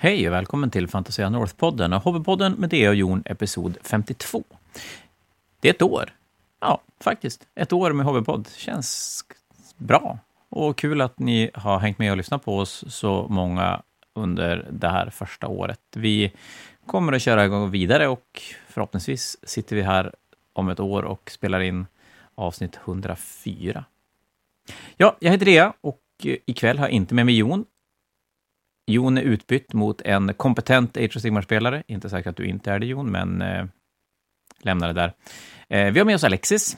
Hej och välkommen till Fantasia North-podden och Hobbypodden med Dea och Jon, episod 52. Det är ett år. Ja, faktiskt. Ett år med Hobbypodd. Känns bra. Och kul att ni har hängt med och lyssnat på oss så många under det här första året. Vi kommer att köra igång vidare och förhoppningsvis sitter vi här om ett år och spelar in avsnitt 104. Ja, jag heter Dea och ikväll har jag inte med mig Jon. Jon är utbytt mot en kompetent Age of Sigmar-spelare. Inte säkert att du inte är det, Jon, men eh, lämna det där. Eh, vi har med oss Alexis,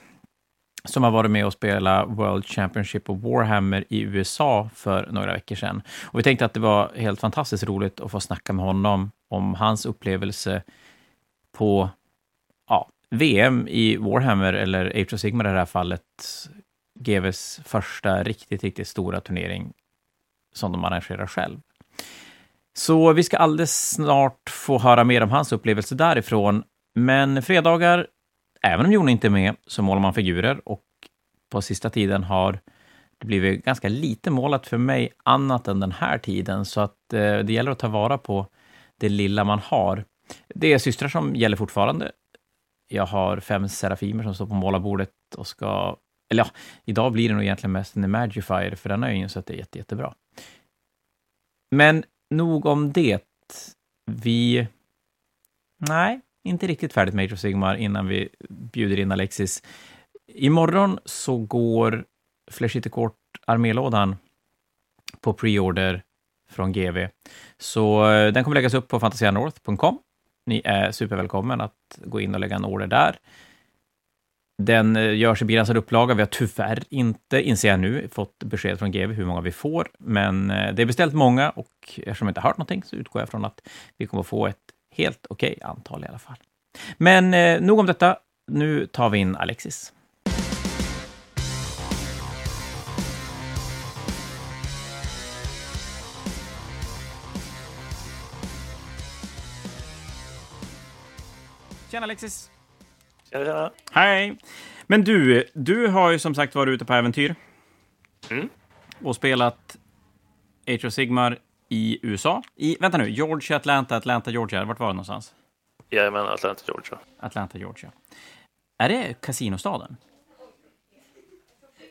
som har varit med och spelat World Championship of Warhammer i USA för några veckor sedan. Och vi tänkte att det var helt fantastiskt roligt att få snacka med honom om hans upplevelse på ja, VM i Warhammer, eller Age of Sigmar i det här fallet, GVs första riktigt, riktigt stora turnering som de arrangerar själv. Så vi ska alldeles snart få höra mer om hans upplevelse därifrån. Men fredagar, även om Jon inte är med, så målar man figurer och på sista tiden har det blivit ganska lite målat för mig annat än den här tiden, så att eh, det gäller att ta vara på det lilla man har. Det är systrar som gäller fortfarande. Jag har fem serafimer som står på målarbordet och ska... Eller ja, idag blir det nog egentligen mest en Imagifier, för den har jag insett är jätte, jättebra. Men nog om det. Vi... Nej, inte riktigt färdigt med Age of Sigmar innan vi bjuder in Alexis. Imorgon så går Flesh Court armélådan på preorder från GV. Så eh, den kommer läggas upp på fantasianorth.com. Ni är supervälkommen att gå in och lägga en order där. Den eh, görs i begränsad upplaga. Vi har tyvärr inte, inser jag nu, fått besked från GV hur många vi får, men eh, det är beställt många och eftersom jag inte hört någonting så utgår jag från att vi kommer få ett helt okej okay antal i alla fall. Men eh, nog om detta. Nu tar vi in Alexis. Tjena Alexis! Tjena, tjena. Hej! Men du, du har ju som sagt varit ute på äventyr. Mm. Och spelat Age of Sigmar i USA. I, vänta nu, Georgia, Atlanta, Atlanta, Georgia. Vart var det någonstans? Jajamän, Atlanta, Georgia. Atlanta, Georgia. Är det kasinostaden?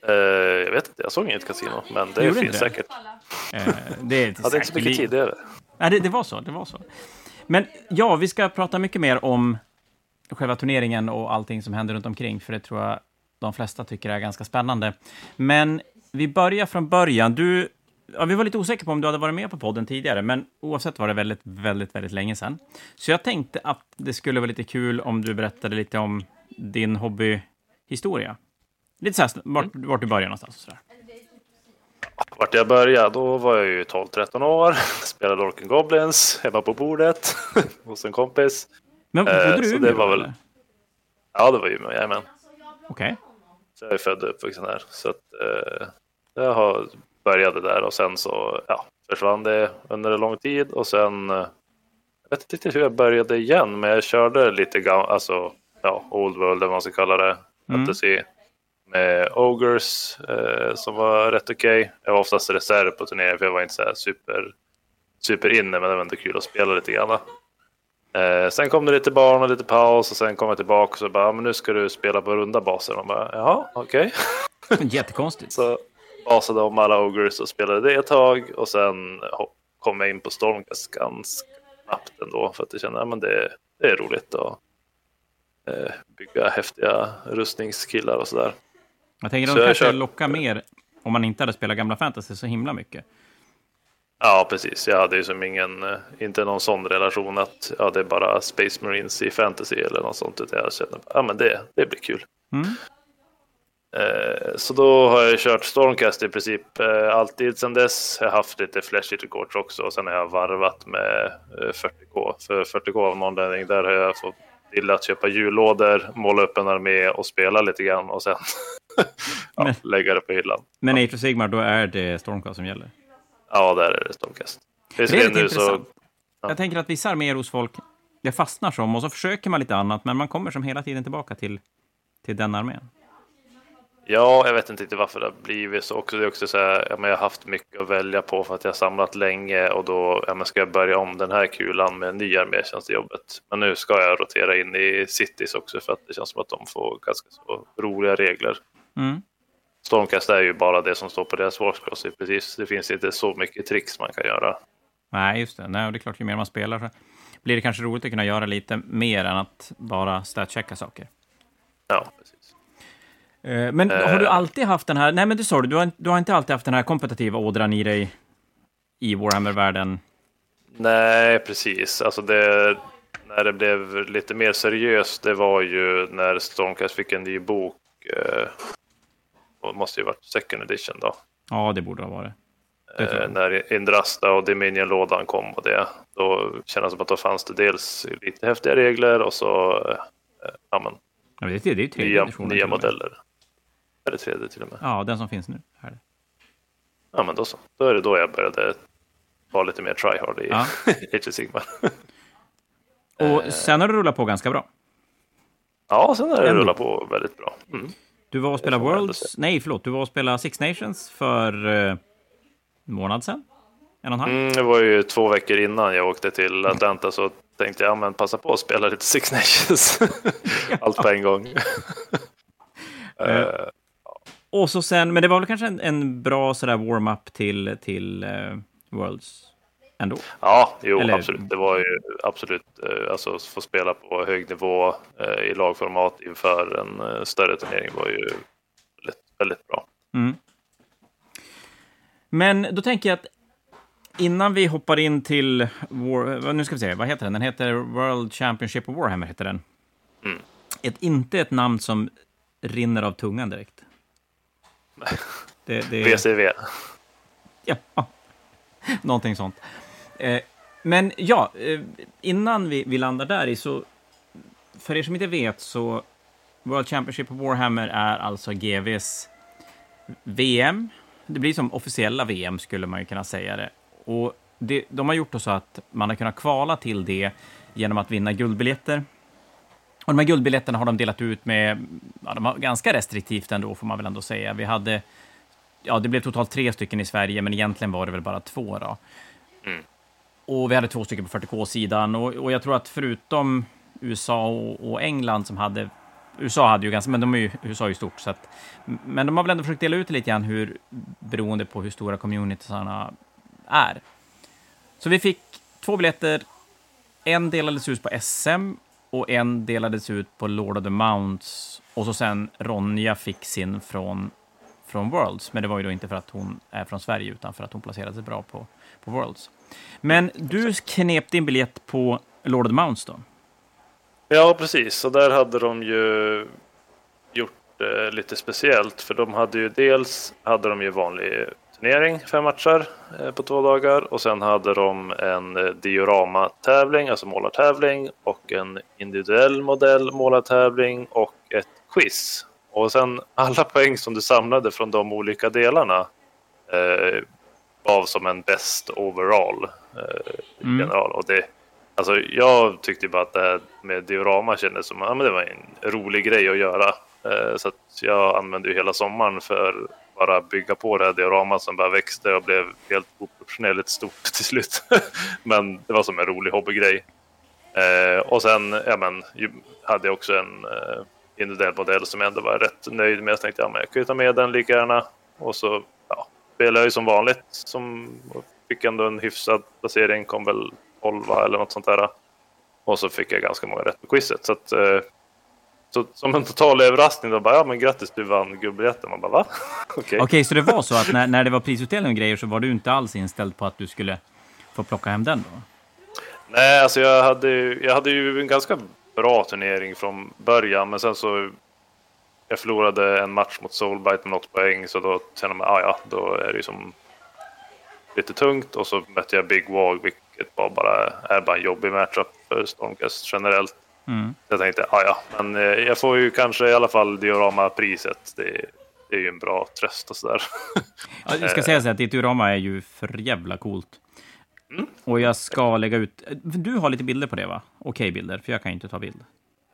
Uh, jag vet inte, jag såg inget kasino, men det finns det? säkert. Uh, det är hade inte så mycket tidigare. Nej, det, det var så. Det var så. Men ja, vi ska prata mycket mer om själva turneringen och allting som händer runt omkring, för det tror jag de flesta tycker är ganska spännande. Men vi börjar från början. Du, ja, vi var lite osäkra på om du hade varit med på podden tidigare, men oavsett var det väldigt, väldigt, väldigt länge sedan. Så jag tänkte att det skulle vara lite kul om du berättade lite om din hobbyhistoria. Lite så här, vart, vart du började någonstans och sådär. Vart jag började, då var jag ju 12-13 år, spelade Orken Goblins hemma på bordet hos en kompis. Men bodde eh, du i Umeå? Var väl... Ja, det var Umeå, jajamän. Okej. Okay. Så jag är född och uppvuxen där. Så att, eh, jag har började där och sen så ja, försvann det under en lång tid och sen eh, jag vet inte hur jag började igen, men jag körde lite grann, alltså ja, Old World eller vad man ska kalla det, mm. fantasy med Ogres eh, som var rätt okej. Okay. Jag var oftast reserv på turneringen för jag var inte så super, super inne, men det var ändå kul att spela lite grann. Eh, sen kom det lite barn och lite paus och sen kom jag tillbaka och så bara, men nu ska du spela på runda baser. Och bara, jaha, okej. Okay. Jättekonstigt. så basade om alla Ogres och spelade det ett tag och sen kom jag in på Stormcast ganska snabbt ändå för att jag kände att det, det är roligt att eh, bygga häftiga rustningskillar och sådär. Jag tänker att de kanske kört... lockar mer om man inte hade spelat gamla fantasy så himla mycket. Ja, precis. Jag hade ju som ingen, eh, inte någon sån relation att ja, det är bara Space Marines i fantasy eller något sånt. Utan jag kände att ja, det, det blir kul. Mm. Eh, så då har jag kört Stormcast i princip eh, alltid sedan dess. Jag har haft lite Flash Courts också och sen har jag varvat med 40K. För 40K av någon anledning, där har jag fått till att köpa jullådor, måla upp en armé och spela lite grann och sen ja, men, lägga det på hyllan. Men Age of Sigmar, då är det Stormcast som gäller? Ja, där är det Stormcast. Det är, det är intressant. Så, ja. Jag tänker att vissa arméer hos folk, det fastnar som och så försöker man lite annat, men man kommer som hela tiden tillbaka till, till den armén. Ja, jag vet inte riktigt varför det har blivit så. Också, det är också så här, ja, jag har haft mycket att välja på för att jag har samlat länge och då ja, ska jag börja om den här kulan med en ny armétjänst i jobbet. Men nu ska jag rotera in i Cities också för att det känns som att de får ganska så roliga regler. Mm. Stormcast är ju bara det som står på deras Warscross. Precis. Det finns inte så mycket tricks man kan göra. Nej, just det. Nej, det är klart, ju mer man spelar så blir det kanske roligt att kunna göra lite mer än att bara statchecka saker. Ja, precis. Eh, Men har du alltid haft den här... Nej, men du sa det, du har, du har inte alltid haft den här kompetitiva ådran i dig i Warhammer-världen? Nej, precis. Alltså det, när det blev lite mer seriöst, det var ju när Stormcast fick en ny bok. Eh, och måste ju varit second edition då. Ja, det borde ha varit. Eh, när Indrasta och Dominion-lådan kom och det. Då kändes det som att då fanns det dels lite häftiga regler och så eh, ja, men, Ja, det, är, det är tredje nya, nya modeller. Är det tredje till och med? Ja, den som finns nu. Här. Ja, men då så. Då är det då jag började vara lite mer tryhard i Ja. Age of Sigmar. Och sen har det rullat på ganska bra. Ja, sen har det Ändå. rullat på väldigt bra. Mm. Du var och spelade Worlds... Nej, förlåt. Du var och spelade Six Nations för eh, en månad sedan? En och en halv? Mm, det var ju två veckor innan jag åkte till Atlanta så tänkte jag, ja, men passa på att spela lite Six Nations. Allt på en gång. Eh, Och så sen... Men det var väl kanske en, en bra sådär warm-up till, till eh, Worlds ändå? ja, jo, Eller- absolut. Det var ju absolut, eh, alltså att få spela på hög nivå eh, i lagformat inför en eh, större turnering var ju väldigt, väldigt bra. Mm. Men då tänker jag att innan vi hoppar in till... War, nu ska vi se, vad heter den? Den heter World Championship of Warhammer, heter den. Mm. Ett, inte ett namn som rinner av tungan direkt. Det, det, VCV. Ja, någonting sånt. Eh, men ja, eh, innan vi, vi landar där i så... För er som inte vet så... World Championship of Warhammer är alltså GVs VM. Det blir som officiella VM, skulle man ju kunna säga det. Och det, de har gjort det så att man har kunnat kvala till det genom att vinna guldbiljetter. Och de här guldbiljetterna har de delat ut med, ja, de har ganska restriktivt ändå, får man väl ändå säga. Vi hade ja, det blev totalt tre stycken i Sverige, men egentligen var det väl bara två. Då. Mm. Och vi hade två stycken på 40K-sidan. Och, och jag tror att förutom USA och, och England som hade... USA hade ju ganska, men de är ju, USA är ju stort. Så att, men de har väl ändå försökt dela ut det lite grann hur, beroende på hur stora communitiesarna är. Så vi fick två biljetter. En delades ut på SM och en delades ut på Lord of the Mounts. Och så sen Ronja fick sin från från Worlds, men det var ju då inte för att hon är från Sverige, utan för att hon placerade sig bra på, på Worlds. Men du knep din biljett på Lord of the Mounts då? Ja, precis. Så där hade de ju gjort eh, lite speciellt. För de hade ju dels hade de ju vanlig turnering, fem matcher eh, på två dagar. Och sen hade de en eh, diorama-tävling, alltså målartävling. Och en individuell modell målartävling och ett quiz. Och sen alla poäng som du samlade från de olika delarna eh, gav som en best overall. Eh, Mm. general. Och det, Alltså jag tyckte bara att det här med diorama kändes som ja, men det var en rolig grej att göra. Eh, så att jag använde ju hela sommaren för bara bygga på det här dioramat som bara växte och blev helt oproportionerligt stort till slut. men det var som en rolig hobbygrej. Eh, och sen ja, men, hade jag också en eh, individuell modell som jag ändå var rätt nöjd med. Jag tänkte ja, men jag kan ju ta med den lika gärna. Och så ja, spelade jag ju som vanligt. Som, fick ändå en hyfsad placering, kom väl 12 eller något sånt där. Och så fick jag ganska många rätt på quizet. Så, att, eh, så som en total överraskning, då bara ja men grattis du vann guldbiljetten. Man bara va? Okej. Okej, så det var så att när, när det var prisutdelning och grejer så var du inte alls inställd på att du skulle få plocka hem den då? Nej, alltså jag hade, jag hade ju en ganska bra turnering från början, men sen så jag förlorade en match mot Soulbite med något poäng, så då kände man, ah, ja, då är det ju som lite tungt och så mötte jag Big Wog, vilket var bara, är bara en jobbig matchup för Stormcast generellt. Mm. Jag tänkte, ah, ja, men eh, jag får ju kanske i alla fall diorama-priset. Det, det är ju en bra tröst och sådär. Ja, jag ska säga så att ditt diorama är ju för jävla coolt. Och jag ska lägga ut... Du har lite bilder på det, va? Okej bilder, för jag kan ju inte ta bild.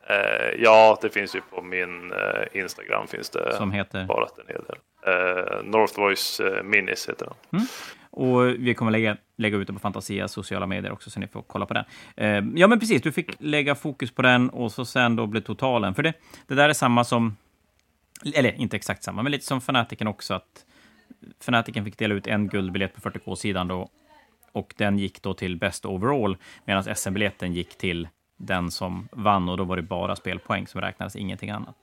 Eh, ja, det finns ju på min eh, Instagram finns det Som heter? bara en hel del. Eh, North Voice eh, Minis heter den. Och vi kommer lägga, lägga ut det på Fantasia sociala medier också, så ni får kolla på den. Eh, ja, men precis. Du fick lägga fokus på den och så sen då blev totalen. För det, det där är samma som... Eller inte exakt samma, men lite som Fanatiken också. att Fanatiken fick dela ut en guldbiljett på 40K-sidan då. Och den gick då till Best Overall, medan SM-biljetten gick till den som vann. Och då var det bara spelpoäng som räknades, ingenting annat.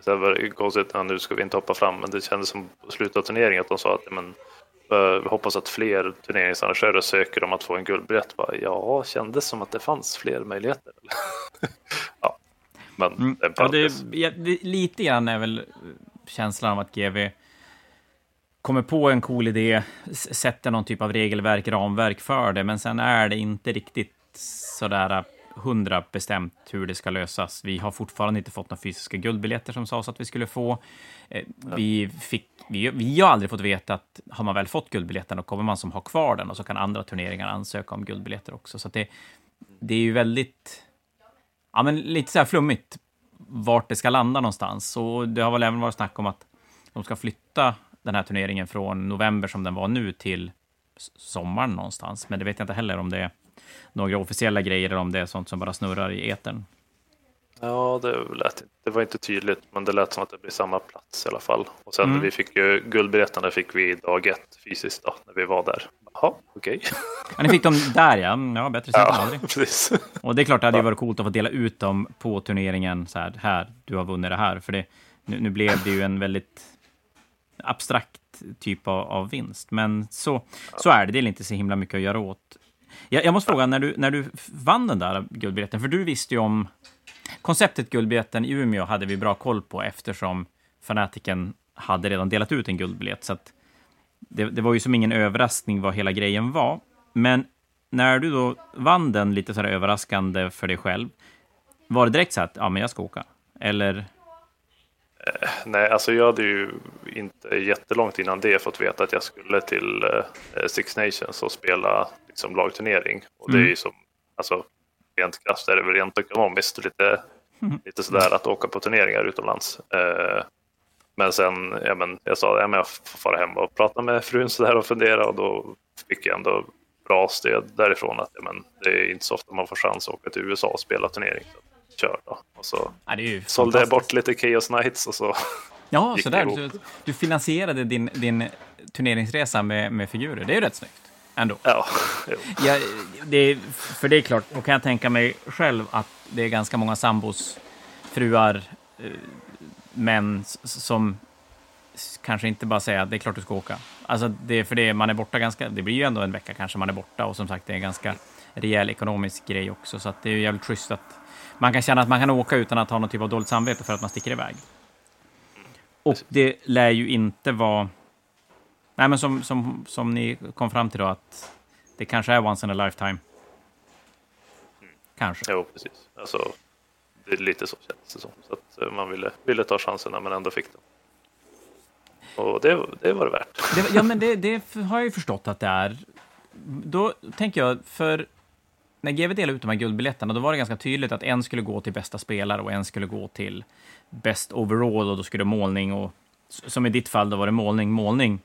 Sen var det konstigt, ja, nu ska vi inte hoppa fram, men det kändes som på slutet av turneringen att de sa att men, eh, vi hoppas att fler turneringsarrangörer söker om att få en guldbiljett. Bara, ja, kändes som att det fanns fler möjligheter. ja, men Mm. Ja, det, ja, det, lite grann är väl känslan av att GV kommer på en cool idé, sätter någon typ av regelverk, ramverk för det, men sen är det inte riktigt sådär äh, hundra bestämt hur det ska lösas. Vi har fortfarande inte fått några fysiska guldbiljetter som sades att vi skulle få. Eh, vi, fick, vi, vi har aldrig fått veta att har man väl fått guldbiljetten, då kommer man som har kvar den och så kan andra turneringar ansöka om guldbiljetter också. Så att det, det är ju väldigt ja, men lite så här flummigt vart det ska landa någonstans. Och det har väl även varit snack om att de ska flytta den här turneringen från november som den var nu till sommaren någonstans. Men det vet jag inte heller om det är några officiella grejer eller om det är sånt som bara snurrar i etern. Ja, det, lät, det var inte tydligt, men det lät som att det blir samma plats i alla fall. Och sen Mm. vi fick ju guldbiljetterna fick vi dag ett fysiskt då, när vi var där. Jaha, okej. Ja, ni fick dem där ja. Mm, Ja, bättre sent än Ja, aldrig. precis. Och det är klart, det hade ju varit coolt att få dela ut dem på turneringen. Så här, här du har vunnit det här. För det, nu, nu blev det ju en väldigt abstrakt typ av, av vinst. Men så, så är det. Det är inte så himla mycket att göra åt. Jag, jag måste fråga, när du, när du vann den där guldbiljetten, för du visste ju om... Konceptet guldbiljetten i Umeå hade vi bra koll på eftersom Fanatiken hade redan delat ut en guldbiljett. Så att det, det var ju som ingen överraskning vad hela grejen var. Men när du då vann den lite så här överraskande för dig själv, var det direkt så att ja, men jag ska åka? Eller? Nej, alltså jag hade ju inte jättelångt innan det fått veta att jag skulle till eh, Six Nations och spela liksom, lagturnering. Och det är Mm. ju som, alltså rent krasst är det väl rent ekonomiskt lite, lite sådär att åka på turneringar utomlands. Eh, men sen, ja, men jag sa att jag får fara hem och prata med frun sådär och fundera och då fick jag ändå bra stöd därifrån att ja, men, det är inte så ofta man får chans att åka till USA och spela turnering. Så kör då. Och så Ja, det är ju sålde jag bort lite Chaos Nights och så Ja, så där. Du, du finansierade din, din turneringsresa med, med figurer. Det är ju rätt snyggt. Ändå. Ja. Ja, det är, för det är klart, då kan jag tänka mig själv att det är ganska många sambos, fruar, eh, män som kanske inte bara säger att det är klart du ska åka. Alltså, det, är för det, man är borta ganska, det blir ju ändå en vecka kanske man är borta och som sagt det är en ganska rejäl ekonomisk grej också, så att det är ju jävligt schysst att man kan känna att man kan åka utan att ha någon typ av dåligt samvete för att man sticker iväg. Och det lär ju inte vara... Nej, men som, som, som ni kom fram till då, att det kanske är once in a lifetime. Kanske. jo, precis. Alltså, det är lite så känns det som. Så att eh, man ville, ville ta chanserna men ändå fick den. Och det, det var det värt. Det, ja, men det, det har jag ju förstått att det är. Då tänker jag, för när GW delade ut de här guldbiljetterna, då var det ganska tydligt att en skulle gå till bästa spelare och en skulle gå till best overall och då skulle målning och som i ditt fall, då var det målning, målning,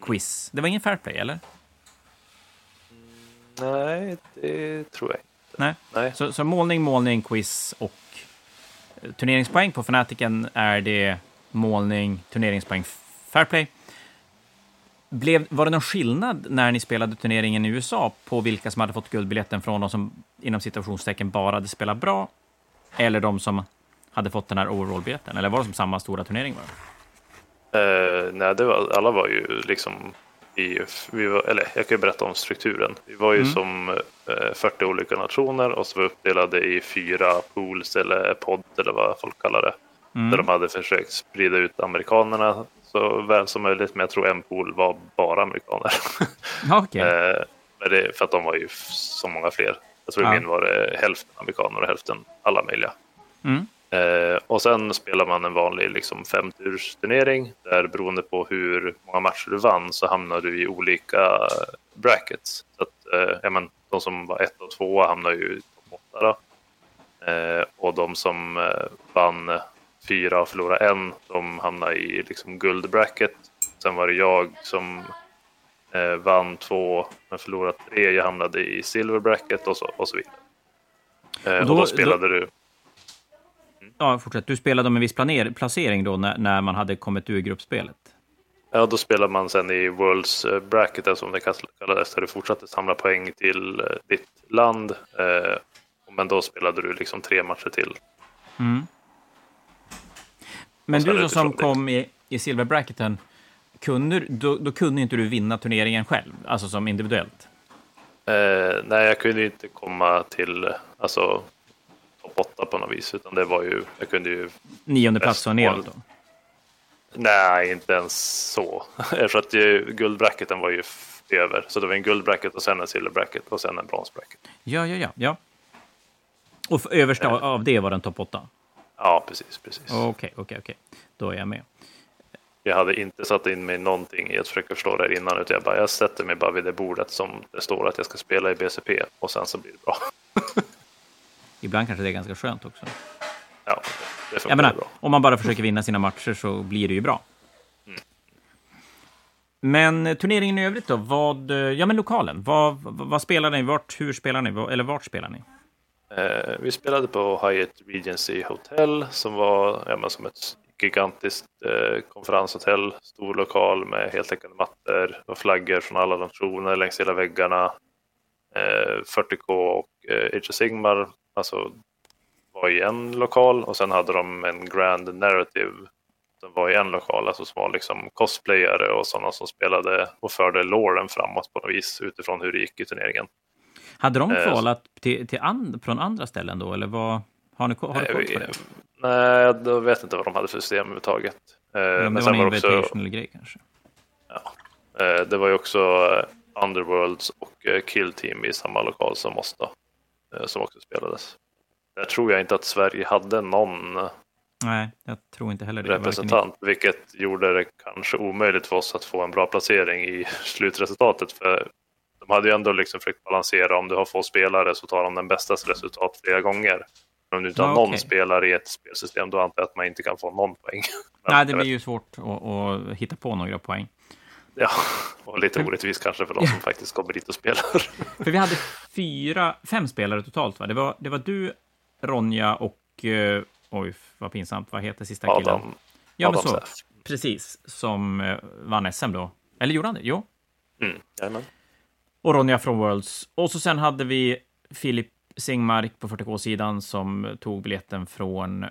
quiz. Det var ingen fair play, eller? Nej, det tror jag inte. Nej. Nej. Så, så målning, målning, quiz och eh, turneringspoäng. På Fanatiken är det målning, turneringspoäng, fair play. Blev, var det någon skillnad när ni spelade turneringen i USA på vilka som hade fått guldbiljetten från de som inom situationstecken bara hade spelat bra eller de som hade fått den här overall-biljetten? Eller var det som samma stora turnering? Var det? Eh, nej, det var, alla var ju liksom i, vi var, eller jag kan ju berätta om strukturen. Vi var ju Mm. som eh, 40 olika nationer och så var vi uppdelade i fyra pools eller podd eller vad folk kallar det. Mm. Där de hade försökt sprida ut amerikanerna så väl som möjligt. Men jag tror en pool var bara amerikaner. Okej. Eh, men det, för att de var ju så många fler. Jag tror Ja. i min var det hälften amerikaner och hälften alla möjliga. Mm. Eh, och sen spelar man en vanlig liksom, femtursturnering där beroende på hur många matcher du vann så hamnar du i olika brackets. Så att, eh, ja, men, de som var ett och två hamnar ju i topp åtta 8. Då. Eh, och de som eh, vann fyra och förlorade en, de hamnade i liksom guldbracket. Sen var det jag som eh, vann två men förlorade tre. Jag hamnade i silver bracket och så, och så vidare. Eh, och, då, och då spelade då... du Ja, fortsätt. Du spelade med en viss planer, placering då när, när man hade kommit ur gruppspelet? Ja, då spelar man sen i Worlds eh, Bracket, som det kallades, där du fortsatte samla poäng till eh, ditt land. Eh, men då spelade du liksom tre matcher till. Mm. Men du som kom i, i silverbracketen, kunde, då, då kunde inte du vinna turneringen själv, alltså som individuellt? Eh, nej, jag kunde inte komma till alltså, topp 8 på något vis, utan det var ju, jag kunde ju... Nionde plats och neråt då? Nej, inte ens så. För att guldbracketen var ju över, så det var en guldbracket och sen en silverbracket och sen en bronsbracket. Ja, ja, ja. ja. Och översta äh. av det var den topp 8? Ja, precis. precis. Okej, okej, okej. Då är jag med. Jag hade inte satt in mig någonting i att försöka förstå det här innan, utan jag, bara, jag sätter mig bara vid det bordet som det står att jag ska spela i BCP och sen så blir det bra. Ibland kanske det är ganska skönt också. Ja, det jag menar, bra. Om man bara försöker vinna sina matcher så blir det ju bra. Mm. Men turneringen i övrigt då? Vad, ja, men lokalen. Vad, vad spelar ni? Vart, hur spelar ni? Eller vart spelar ni? Eh, vi spelade på Hyatt Regency Hotel som var ja, som ett gigantiskt eh, konferenshotell. Stor lokal med heltäckande mattor och flaggor från alla nationer längs hela väggarna. Eh, 40K och eh, Age of Sigmar alltså, var i en lokal och sen hade de en Grand Narrative som var i en lokal, alltså som var liksom cosplayare och sådana som spelade och förde låren framåt på något vis utifrån hur det gick i turneringen. Hade de kvalat eh, till, till and, från andra ställen då, eller vad? Har, ni, har du koll på det? Nej, jag vet inte vad de hade för system överhuvudtaget. Eh, men det var en invitational-grej kanske? Ja. Eh, det var ju också eh, Underworlds och Kill Team i samma lokal som oss då, som också spelades. Jag tror jag inte att Sverige hade någon Nej, jag tror inte heller det. representant, vilket gjorde det kanske omöjligt för oss att få en bra placering i slutresultatet. För de hade ju ändå liksom försökt balansera, om du har få spelare så tar de den bästas resultat flera gånger. Om du inte har ah, någon okay. spelare i ett spelsystem, då antar jag att man inte kan få någon poäng. Nej, det blir ju svårt att, att, hitta på några poäng. Ja, och lite orättvist kanske för de som faktiskt kommer dit och spelar. För vi hade fyra, fem spelare totalt, va? Det var, det var du, Ronja och... Uh, oj, vad pinsamt. Vad heter sista killen? Adam. Ja, men så. Precis, som uh, vann SM då. Eller gjorde han det? Jo. Mm, jajamän och Ronja från Worlds. Och så sen hade vi Filip Singmark på 40K-sidan som tog biljetten från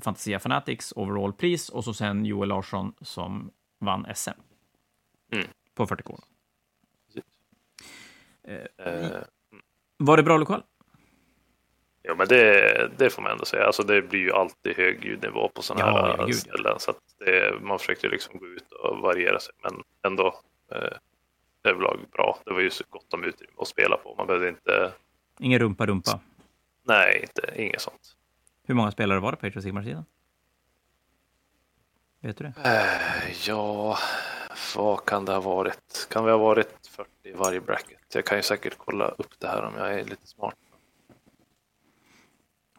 Fantasia Fanatics overallpris och så sen Joel Larsson som vann SM mm. på 40K. Eh, var det bra lokal? Ja, men det, det får man ändå säga. Alltså, det blir ju alltid hög ljudnivå på sådana ja, här ställen. Så det, man försökte liksom gå ut och variera sig, men ändå eh, överlag bra. Det var ju så gott om utrymme att spela på. Man behövde inte... Ingen rumpa-rumpa? Nej, inte, inget sånt. Hur många spelare var det på Age of Sigmar-sidan? Vet du det? Äh, ja, vad kan det ha varit? Kan vi ha varit 40 i varje bracket? Jag kan ju säkert kolla upp det här om jag är lite smart.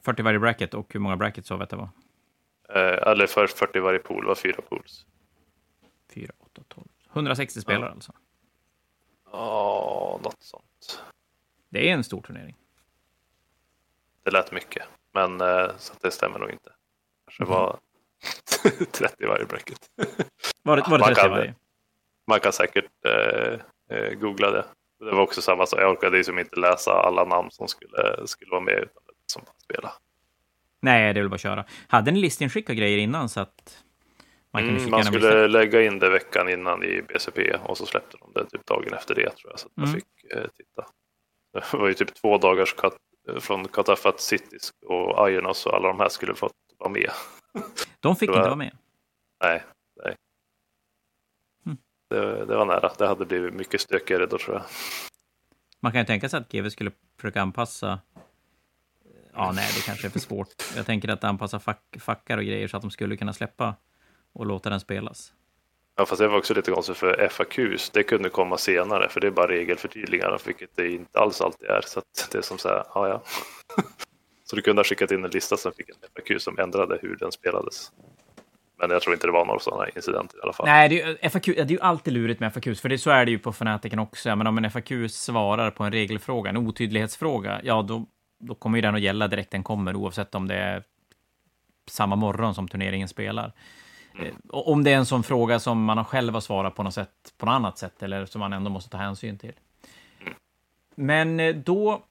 40 varje bracket och hur många brackets så vet jag var? Eh, eller för 40 varje pool var fyra pools. 4, 8, 12. 160 spelare ja. alltså? Ja, något sånt. Det är en stor turnering. Det lät mycket, men eh, så det stämmer nog inte. Kanske mm. var 30 varje bracket. Var det, var det 30 varje? Man kan säkert eh, eh, googla det. Det var också samma sak. Jag orkade liksom inte läsa alla namn som skulle, skulle vara med utan det som spela. Nej, det väl bara köra. Hade ni listinskick och grejer innan så att man, mm, man skulle lägga in det veckan innan i BCP och så släppte de det typ dagen efter det tror jag. Så att mm. man fick eh, titta. Det var ju typ två dagars kat från Katafat Cities och Ionos och alla de här skulle fått vara med. De fick var... inte vara med? Nej, nej. Mm. Det, det, var nära. Det hade blivit mycket stökigare då tror jag. Man kan ju tänka sig att GW skulle försöka anpassa Ja, nej, det kanske är för svårt. Jag tänker att anpassa fack, fackar och grejer så att de skulle kunna släppa och låta den spelas. Ja, fast det var också lite konstigt för FAQs, det kunde komma senare för det är bara regelförtydlingar, vilket det inte alls alltid är. Så det är som så här, ja ja. Så du kunde ha skickat in en lista som fick en FAQ som ändrade hur den spelades. Men jag tror inte det var några sådana incidenter i alla fall. Nej, det är, FAQ, det är ju alltid lurigt med FAQs, för det, så är det ju på Fanatiken också. Men om en FAQ svarar på en regelfråga, en otydlighetsfråga, ja, då, då kommer ju den att gälla direkt den kommer, oavsett om det är samma morgon som turneringen spelar. Mm. Om det är en sån fråga som man själv har svarat på något, sätt, på något annat sätt, eller som man ändå måste ta hänsyn till. Mm. Men eh, då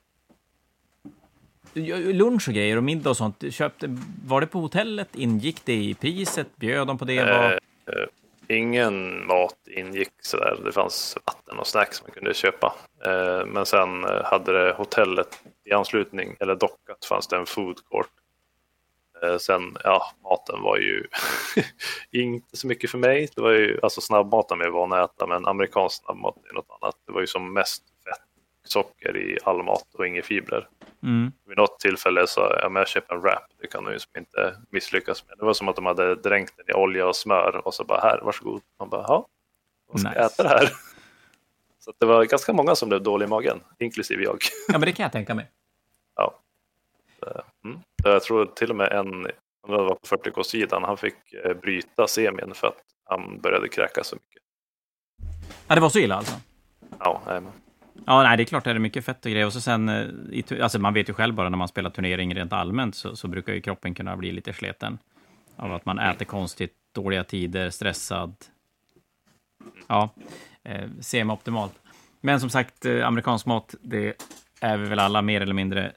lunch och grejer och middag och sånt, köpte, var det på hotellet? Ingick det i priset? Bjöd de på det? Eh, eh, ingen mat ingick sådär. Det fanns vatten och snacks man kunde köpa. Eh, men sen eh, hade det hotellet i anslutning, eller dockat, fanns det en food court. Eh, sen, ja, maten var ju inte så mycket för mig. Det var ju, alltså snabbmaten är van att äta, men amerikansk snabbmat är något annat. Det var ju som mest fett, socker i all mat och inga fibrer. Mm. Vid något tillfälle så ja, men jag köper en wrap, det kan du ju inte misslyckas med. Det var som att de hade dränkt den i olja och smör och så bara här, varsågod. Man bara, ja, vad ska nice. jag äta det här? Så det var ganska många som blev dåliga i magen, inklusive jag. Ja, men det kan jag tänka mig. Ja. Mm. Jag tror till och med en, om det var på 40K-sidan, han fick eh, bryta semin för att han började kräka så mycket. Ja, det var så illa alltså? Ja, nej, Ja, nej, det är klart det är mycket fett och grejer. Och så sen, eh, alltså man vet ju själv bara när man spelar turnering rent allmänt så, så brukar ju kroppen kunna bli lite sleten. Av att man äter konstigt, dåliga tider, stressad. Ja, eh, semi-optimalt. Men som sagt, eh, amerikansk mat, det är vi väl alla mer eller mindre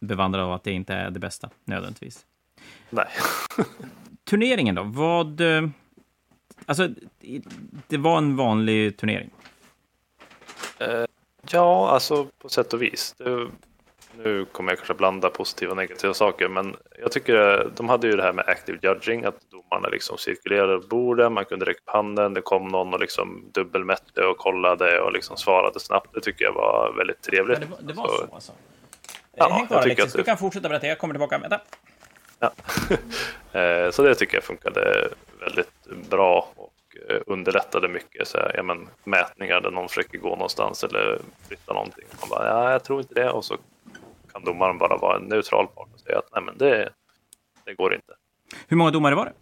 bevandrade av att det inte är det bästa, nödvändigtvis. Nej. Turneringen då, vad... Eh, alltså, det var en vanlig turnering. Eh, ja, alltså på sätt och vis. Det, nu kommer jag kanske blanda positiva och negativa saker, men jag tycker de hade ju det här med active judging, att domarna liksom cirkulerade borden, man kunde räcka upp handen, det kom någon och liksom dubbelmätte och kollade och liksom svarade snabbt. Det tycker jag var väldigt trevligt. Ja, det var, det var så, så alltså? Ja, Häng kvar Alexis, du kan fortsätta berätta, jag kommer tillbaka. Vänta. Ja. Eh, så det tycker jag funkade väldigt bra Eh, underlättade mycket. Så här, ja, men, mätningar där någon försöker gå någonstans eller flytta någonting. Man bara, ja, jag tror inte det. Och så kan domaren bara vara en neutral part och säga att nej, men det, det går inte. Hur många domare var det?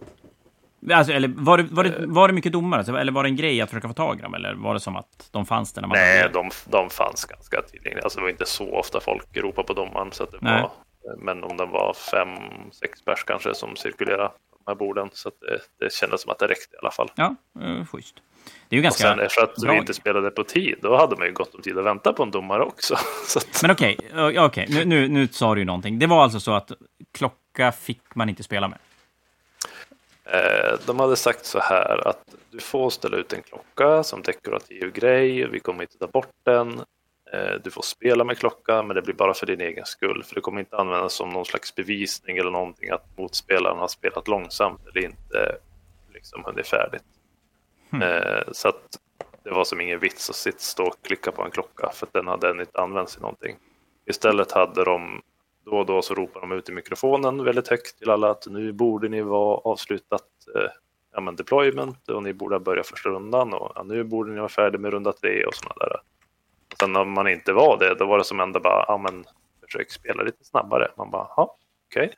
Alltså, eller var det, var, det, eh. var det mycket domare? Alltså, eller var det en grej att försöka få tag i dem? Eller var det som att de fanns där? När man Nej, de, de fanns ganska tillgängliga. Alltså, det var inte så ofta folk ropade på domaren. Så det var, men om det var fem, sex pers kanske som cirkulerade här borden. Så det, det kändes som att det räckte i alla fall. Ja, uh, schysst. Det är ju ganska och sen för att vi inte spelade på tid, då hade man ju gott om tid att vänta på en domare också. Att... Men okej, okay, okay. Nu, nu, nu sa du ju någonting. Det var alltså så att klocka fick man inte spela med? Eh, de hade sagt så här att du får ställa ut en klocka som dekorativ grej. Vi kommer inte ta bort den. Eh, du får spela med klockan, men det blir bara för din egen skull. För det kommer inte användas som någon slags bevisning eller någonting att motspelaren har spelat långsamt eller inte liksom hunnit färdigt. Mm. Så att det var som ingen vits att sitta stå och klicka på en klocka för att den hade inte använts i någonting. Istället hade de då och då så ropar de ut i mikrofonen väldigt högt till alla att nu borde ni vara avslutat eh, ja, men deployment och ni borde börja första rundan och ja, nu borde ni vara färdig med runda tre och sådana där. Sen om man inte var det, då var det som ändå bara, ja men försök spela lite snabbare. Man bara, ja, okej. Okay.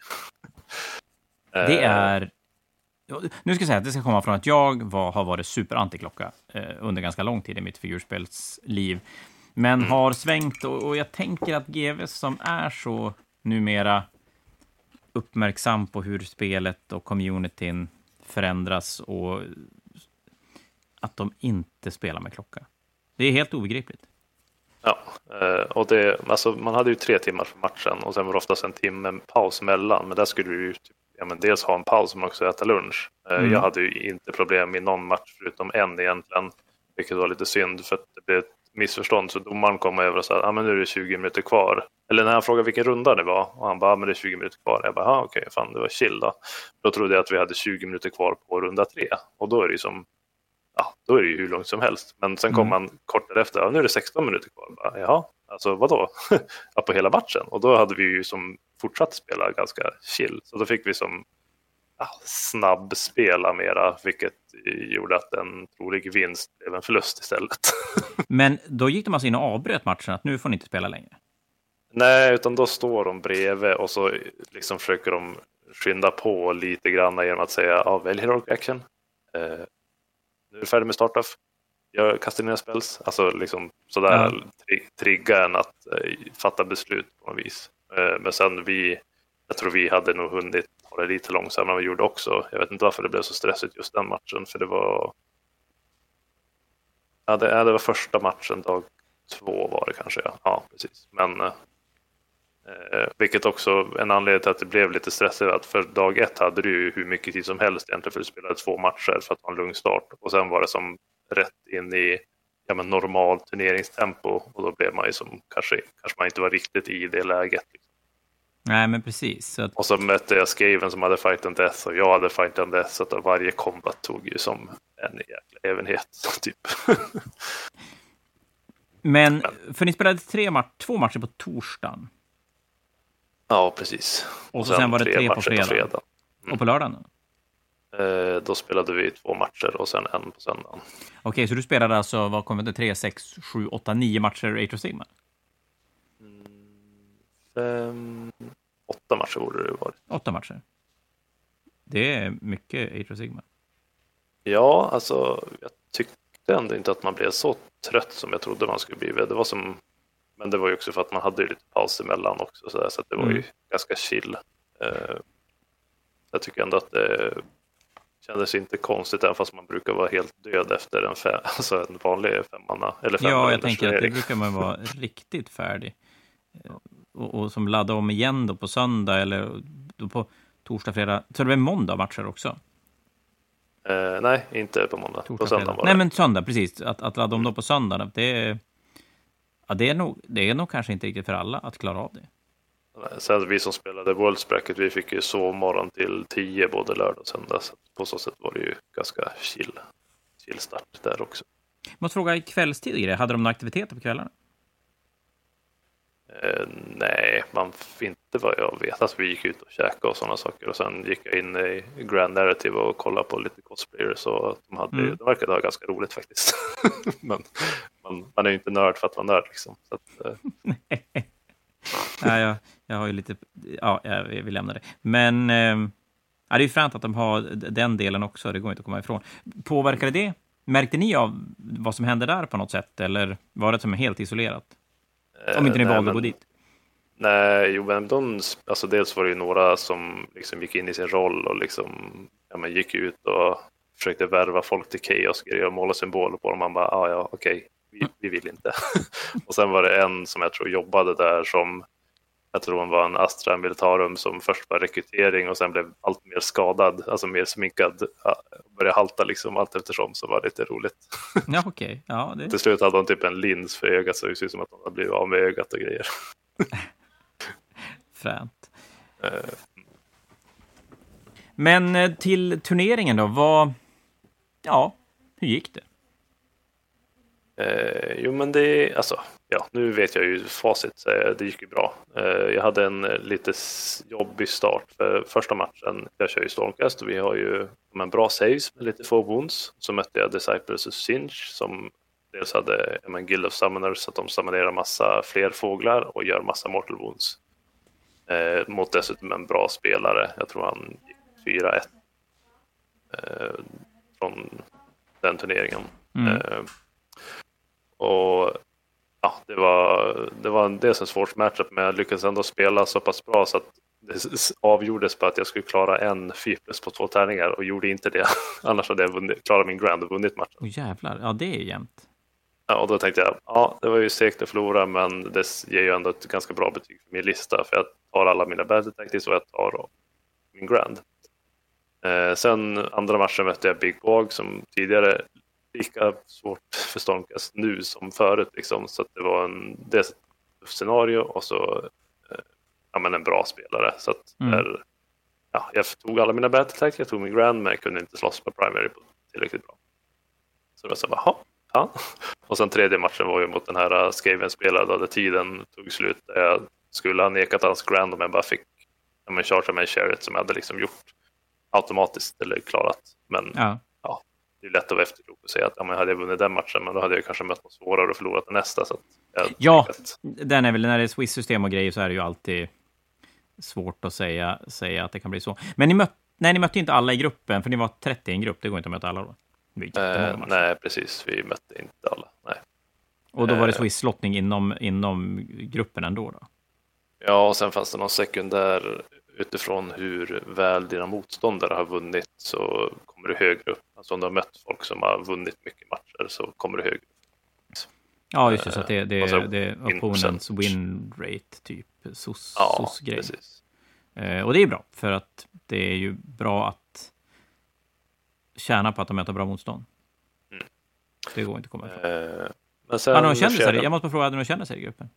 Det eh. är... Nu ska jag säga att det ska komma från att jag var, har varit superantiklocka eh, under ganska lång tid i mitt figurspelsliv. Men mm. har svängt och, och, jag tänker att GV som är så numera uppmärksam på hur spelet och communityn förändras och att de inte spelar med klocka. Det är helt obegripligt. Ja, eh, och det, alltså man hade ju tre timmar för matchen och sen var det oftast en timme paus mellan. Men där skulle du ju typ, ja, men dels ha en paus men också äta lunch. Eh, mm. Jag hade ju inte problem i någon match förutom en egentligen, vilket var lite synd för att det blev ett missförstånd. Så domaren kom över och sa att ah, nu är det 20 minuter kvar. Eller när han frågade vilken runda det var och han bara, ah, men det är 20 minuter kvar. Jag bara, ah, okej, okay, fan det var chill då. Då trodde jag att vi hade 20 minuter kvar på runda tre och då är det ju som ja, då är det ju hur långt som helst. Men sen kommer mm. man kort därefter, ja, nu är det 16 minuter kvar. Bara, Jaha, alltså vadå? ja, på hela matchen. Och då hade vi ju som fortsatt spela ganska chill. Så då fick vi som ja, snabbspela mera, vilket gjorde att en trolig vinst blev en förlust istället. Men då gick de alltså in och avbröt matchen, att nu får ni inte spela längre? Nej, utan då står de bredvid och så liksom försöker de skynda på lite grann genom att säga ja, välj heroic action. Eh, nu är du färdig med startup. Jag kastar dina spells. Alltså liksom sådär ja. tri trigga en att eh, fatta beslut på något vis. Eh, men sen vi, jag tror vi hade nog hunnit ha det lite långsammare än vi gjorde också. Jag vet inte varför det blev så stressigt just den matchen, för det var Ja, det, det var första matchen, dag två var det kanske. Ja, ja precis. Men eh, vilket också en anledning till att det blev lite stressigt. För dag ett hade du ju hur mycket tid som helst egentligen för du spelade två matcher för att ha en lugn start. Och sen var det som rätt in i ja, men normal turneringstempo och då blev man ju som kanske, kanske man inte var riktigt i det läget. Nej, men precis. Att... Och så mötte jag Skaven som hade fight and death och jag hade fight and death så att varje combat tog ju som en jäkla ävenhet. Typ. men, för ni spelade tre match, två matcher på torsdagen. Ja, precis. Och, så sen, var det tre på fredag. På fredag. Mm. Och på lördagen? Eh, då spelade vi två matcher och sen en på söndagen. Okej, okay, så du spelade alltså, vad kommer det, tre, sex, sju, åtta, nio matcher of Sigma? Mm, fem, åtta matcher borde det varit. Åtta matcher? Det är mycket of Sigma. Ja, alltså jag tyckte ändå inte att man blev så trött som jag trodde man skulle bli. Det var som men det var ju också för att man hade lite paus emellan också så, där, så det var ju mm. ganska chill. Uh, jag tycker ändå att det kändes inte konstigt även fast man brukar vara helt död efter en, fem, alltså en vanlig femmanna. Eller ja, jag tänker att det brukar man vara riktigt färdig. Och, och, som laddar om igen då på söndag eller då på torsdag, fredag. Så det blir måndag matcher också? Uh, nej, inte på måndag. Torsdag, på söndag Nej, men söndag, precis. Att, att ladda om då på söndag, det Ja, det är, nog, det är nog kanske inte riktigt för alla att klara av det. Sen vi som spelade Worlds Bracket, vi fick ju sovmorgon till 10 både lördag och söndag. Så på så sätt var det ju ganska chill, chill start där också. Jag måste fråga, i kvällstid, hade de några aktiviteter på kvällarna? Eh, nej, man inte vad jag vet. Alltså, vi gick ut och käkade och sådana saker och sen gick jag in i Grand Narrative och kollade på lite cosplayers och de, hade, mm. de verkade ha ganska roligt faktiskt. Men man, man, är ju inte nörd för att vara nörd liksom. Så att, eh. ja, jag, jag har ju lite, ja, jag vill lämna det. Men eh, det är ju fränt att de har den delen också, det går inte att komma ifrån. Påverkade det? Märkte ni av vad som hände där på något sätt eller var det som helt isolerat? Om inte ni eh, valde att gå dit. Nej, jo, men de, alltså dels var det ju några som liksom gick in i sin roll och liksom, ja, men gick ut och försökte värva folk till Chaos och måla symboler på dem. Man bara, ah, ja, okej, okay, vi, vi, vill inte. och sen var det en som jag tror jobbade där som, jag tror hon var en Astra Militarum som först var rekrytering och sen blev allt mer skadad, alltså mer sminkad, började halta liksom allt eftersom så var det lite roligt. ja. Okay. Ja, det... Till slut hade hon typ en lins för ögat så det ser ut som att hon hade blivit av med ögat och grejer. Fränt. Uh. Men eh, till turneringen då, vad... Ja, hur gick det? Eh, jo, men det alltså, ja, nu vet jag ju facit, så det gick ju bra. Eh, jag hade en eh, lite jobbig start för första matchen. Jag kör ju Stormcast och vi har ju en bra saves med lite få wounds. Så mötte jag Disciples och Sinch som dels hade en Guild of Summoners så att de summonerar massa fler fåglar och gör massa mortal wounds. Eh, mot dessutom en bra spelare. Jag tror han gick 4-1 eh, från den turneringen. Mm. Eh, och ja, det var, det var dels en svår matchup, men jag lyckades ändå spela så pass bra så att det avgjordes på att jag skulle klara en fyrplus på två tärningar och gjorde inte det. Annars hade jag vunnit, klarat min grand och vunnit matchen. Oh, jävlar, ja det är jämnt. Ja, och då tänkte jag, ja det var ju segt att förlora men det ger ju ändå ett ganska bra betyg för min lista för jag tar alla mina battle tactics och jag tar min grand. Eh, sen andra matchen mötte jag Big Bog som tidigare lika svårt för Stormcast nu som förut. Liksom. Så det var en det scenario och så eh, ja, men en bra spelare. Så att mm. där, ja, jag tog alla mina battle jag tog min grand, men jag kunde inte slåss på primary tillräckligt bra. Så det var så bara, ja. Och sen tredje matchen var ju mot den här uh, Skaven-spelaren där tiden tog slut. Jag skulle ha nekat hans grand om jag bara fick ja, men charge med en chariot som jag hade liksom gjort automatiskt eller klarat. Men ja det är lätt att vara efterklok och säga att ja, men hade jag vunnit den matchen, men då hade jag kanske mött något svårare och förlorat den nästa. Så Ja, den är väl, när det är Swiss-system och grejer så är det ju alltid svårt att säga, säga att det kan bli så. Men ni, mött, nej, ni mötte inte alla i gruppen, för ni var 30 i en grupp. Det går inte att möta alla då? Eh, nej, precis. Vi mötte inte alla. Nej. Och då var det eh. Swiss-lottning inom, inom gruppen ändå? Då? Ja, och sen fanns det någon sekundär utifrån hur väl dina motståndare har vunnit så kommer du högre upp. Alltså om du har mött folk som har vunnit mycket matcher så kommer du högre upp. Ja, just det. Så att det, det, alltså, det är opponents win rate, typ. SOS, ja, SOS grej. Precis. Eh, och det är bra, för att det är ju bra att tjäna på att de möter bra motstånd. Mm. Det går inte att komma ifrån. Eh, men sen, hade de kändisar, jag måste fråga, hade de kändisar i gruppen?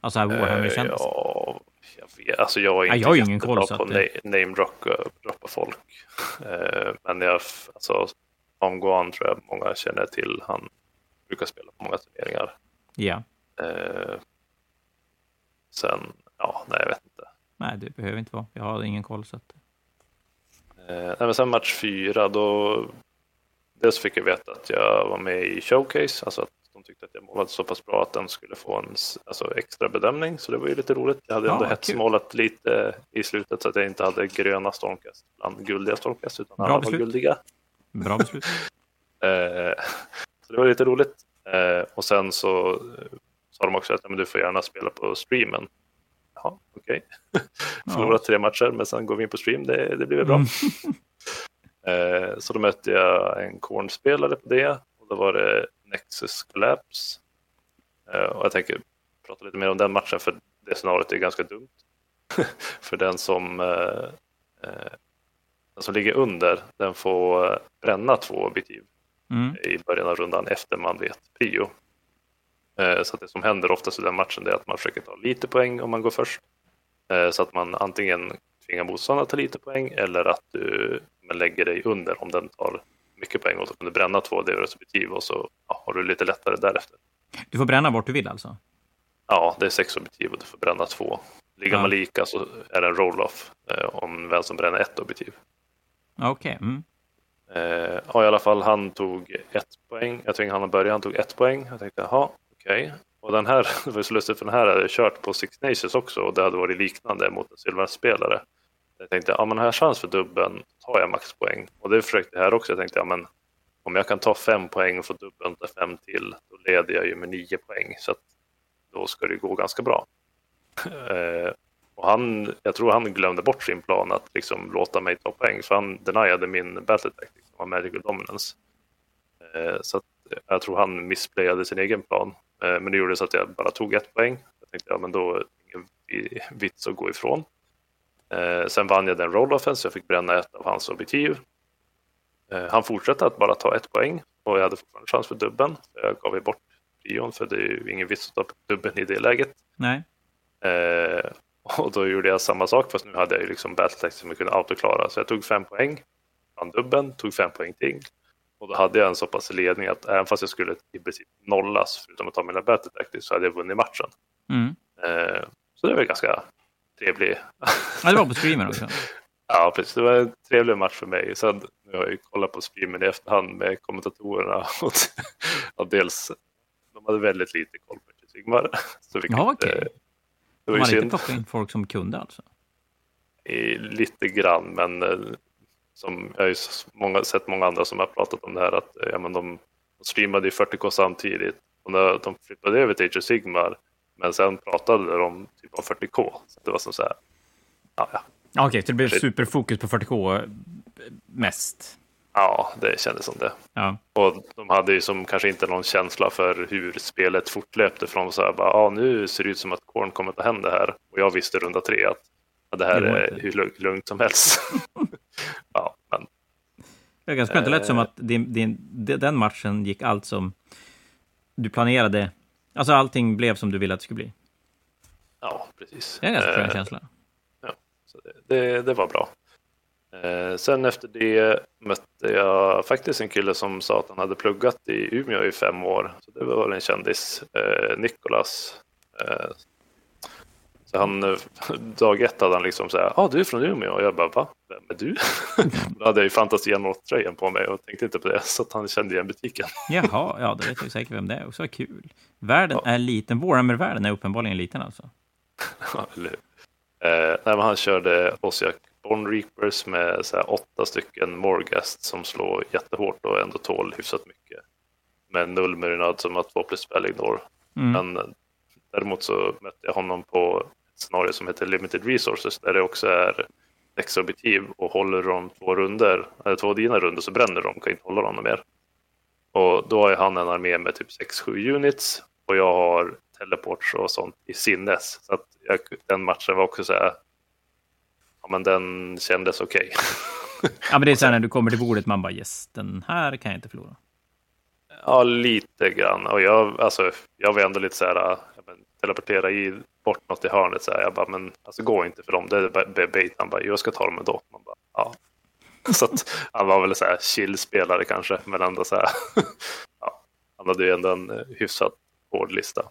Alltså här Warhammer-kändisar? Eh, ja, jag vet, alltså jag är inte jag har ingen koll, på att det... namedroppa folk. Eh, men jag, alltså, Tom Guan tror jag många känner till. Han brukar spela på många turneringar. Ja. Eh, sen, ja, nej jag vet inte. Nej, det behöver inte vara. Jag har ingen koll. Så att... nej, men sen match fyra, då dels fick jag veta att jag var med i showcase, alltså att de tyckte att jag målade så pass bra att den skulle få en alltså, extra bedömning. Så det var ju lite roligt. Jag hade ja, ändå hetsmålat lite i slutet så att jag inte hade gröna stormkast bland guldiga stormkast utan alla var guldiga. Bra beslut. Eh, så det var lite roligt. Eh, och sen så eh, sa de också att men du får gärna spela på streamen. Ja, okej. Okay. Förlora tre matcher, men sen går vi in på stream. Det, det blir väl bra. Mm. så då mötte jag en kornspelare på det. Och då var det Nexus Collapse. och jag tänker prata lite mer om den matchen, för det scenariot är ganska dumt. för den som, den som ligger under, den får bränna två objektiv mm. i början av rundan efter man vet prio. Eh, så att det som händer oftast i den matchen är att man försöker ta lite poäng om man går först. Eh, så att man antingen tvingar motståndaren att ta lite poäng eller att du lägger dig under om den tar mycket poäng och så kan du bränna två objektiv och så ja, har du lite lättare därefter. Du får bränna vart du vill alltså? Ja, det är sex objektiv och du får bränna två. Ligger ja. man lika så är det en roll-off eh, om vem som bränner ett objektiv. Okej. Okay. Mm. Eh, ja, i alla fall han tog ett poäng. Jag tänkte han började, han tog ett poäng. Jag tänkte, jaha, okej. Okay. Och den här, det var så lustigt för den här hade jag kört på Six Nations också och det hade varit liknande mot en silverspelare. Jag tänkte, ja men har jag chans för dubben tar jag maxpoäng. Och det försökte jag här också. Jag tänkte, ja men om jag kan ta fem poäng och få dubbeln till fem till, då leder jag ju med nio poäng. Så då ska det gå ganska bra. eh, och han, jag tror han glömde bort sin plan att liksom låta mig ta poäng, för han deniade min battle tactic som var magical dominance. Eh, så jag tror han missplayade sin egen plan. Eh, men det gjorde så att jag bara tog ett poäng. Jag tänkte, ja men då är det ingen vits att gå ifrån. Eh, sen vann jag den roll offense, jag fick bränna ett av hans objektiv. Eh, han fortsatte att bara ta ett poäng och jag hade fortfarande chans för dubben. Jag gav ju bort prion för det är ju ingen vits att ta dubben i det läget. Nej. Eh, och då gjorde jag samma sak fast nu hade jag ju liksom battletext som jag kunde autoklara. Så jag tog fem poäng, vann dubben, tog fem poäng till. Och då hade jag en så pass ledning att även fast jag skulle i princip nollas förutom att ta mina battletactics så hade jag vunnit matchen. Mm. Eh, så det var ganska trevlig. Ja, det var på streamen också. ja, precis. Det var en trevlig match för mig. Sen nu har jag ju kollat på streamen i efterhand med kommentatorerna. Och, dels, de hade väldigt lite koll på Sigmar. Så ja, okej. Okay. Det var Man inte plockat in folk som kunde alltså? I, lite grann, men eh, som jag har ju många, sett många andra som har pratat om det här att ja, men de, de streamade i 40K samtidigt och när de flippade över till Age of Sigmar men sen pratade de typ om 40K. Så det var som så här, ja, ja. Okej, okay, så det blev superfokus på 40K mest? Ja, det kändes som det. Ja. Och de hade ju som kanske inte någon känsla för hur spelet fortlöpte från så här bara, ja nu ser det ut som att Korn kommer ta hem det här. Och jag visste runda tre att ja, det här det är hur lugnt som helst. ja, men. Det är ganska skönt. Det lät som att din, din, den matchen gick allt som du planerade. Alltså allting blev som du ville att det skulle bli. Ja, precis. Det är en ganska skön känsla. Ja, så det, det, det var bra. Eh, sen efter det mötte jag faktiskt en kille som sa att han hade pluggat i Umeå i fem år. Så det var en kändis, eh, Nikolas. Eh, så han, dag ett hade han liksom så här, ah, du är från Umeå? Och jag bara, va? Vem men du? Då hade jag ju Fantasy tröjan på mig och tänkte inte på det, så att han kände igen butiken. Jaha, ja, då vet jag säkert vem det är. Också kul. Världen ja. är liten. Warhammer-världen är uppenbarligen liten alltså. ja, eller eh, nej, han körde Osiak Born Reapers med så här, åtta stycken Morgast som slår jättehårt och ändå tål hyfsat mycket. Med null Murinad som har två plus spell ignore. Mm. Men däremot så mötte jag honom på scenario som heter Limited Resources där det också är exorbitiv och håller de två runder, eller två dina runder så bränner de, kan inte hålla dem mer. Och då har han en armé med typ 6-7 units och jag har teleports och sånt i sinnes. Så att jag, den matchen var också så här, ja men den kändes okej. Okay. ja men det är så här när du kommer till bordet, man bara yes, den här kan jag inte förlora. Ja, lite grann. Och jag, alltså, jag var ändå lite så här, men, teleportera i, bort något i hörnet. Så här. Jag bara, men alltså, gå inte för dem, det är bait. Han bara, jag ska ta dem ändå. Man bara, ja. Så att, han var väl så här chill-spelare kanske, men ändå så här. ja, han hade ju ändå en hyfsat hård lista.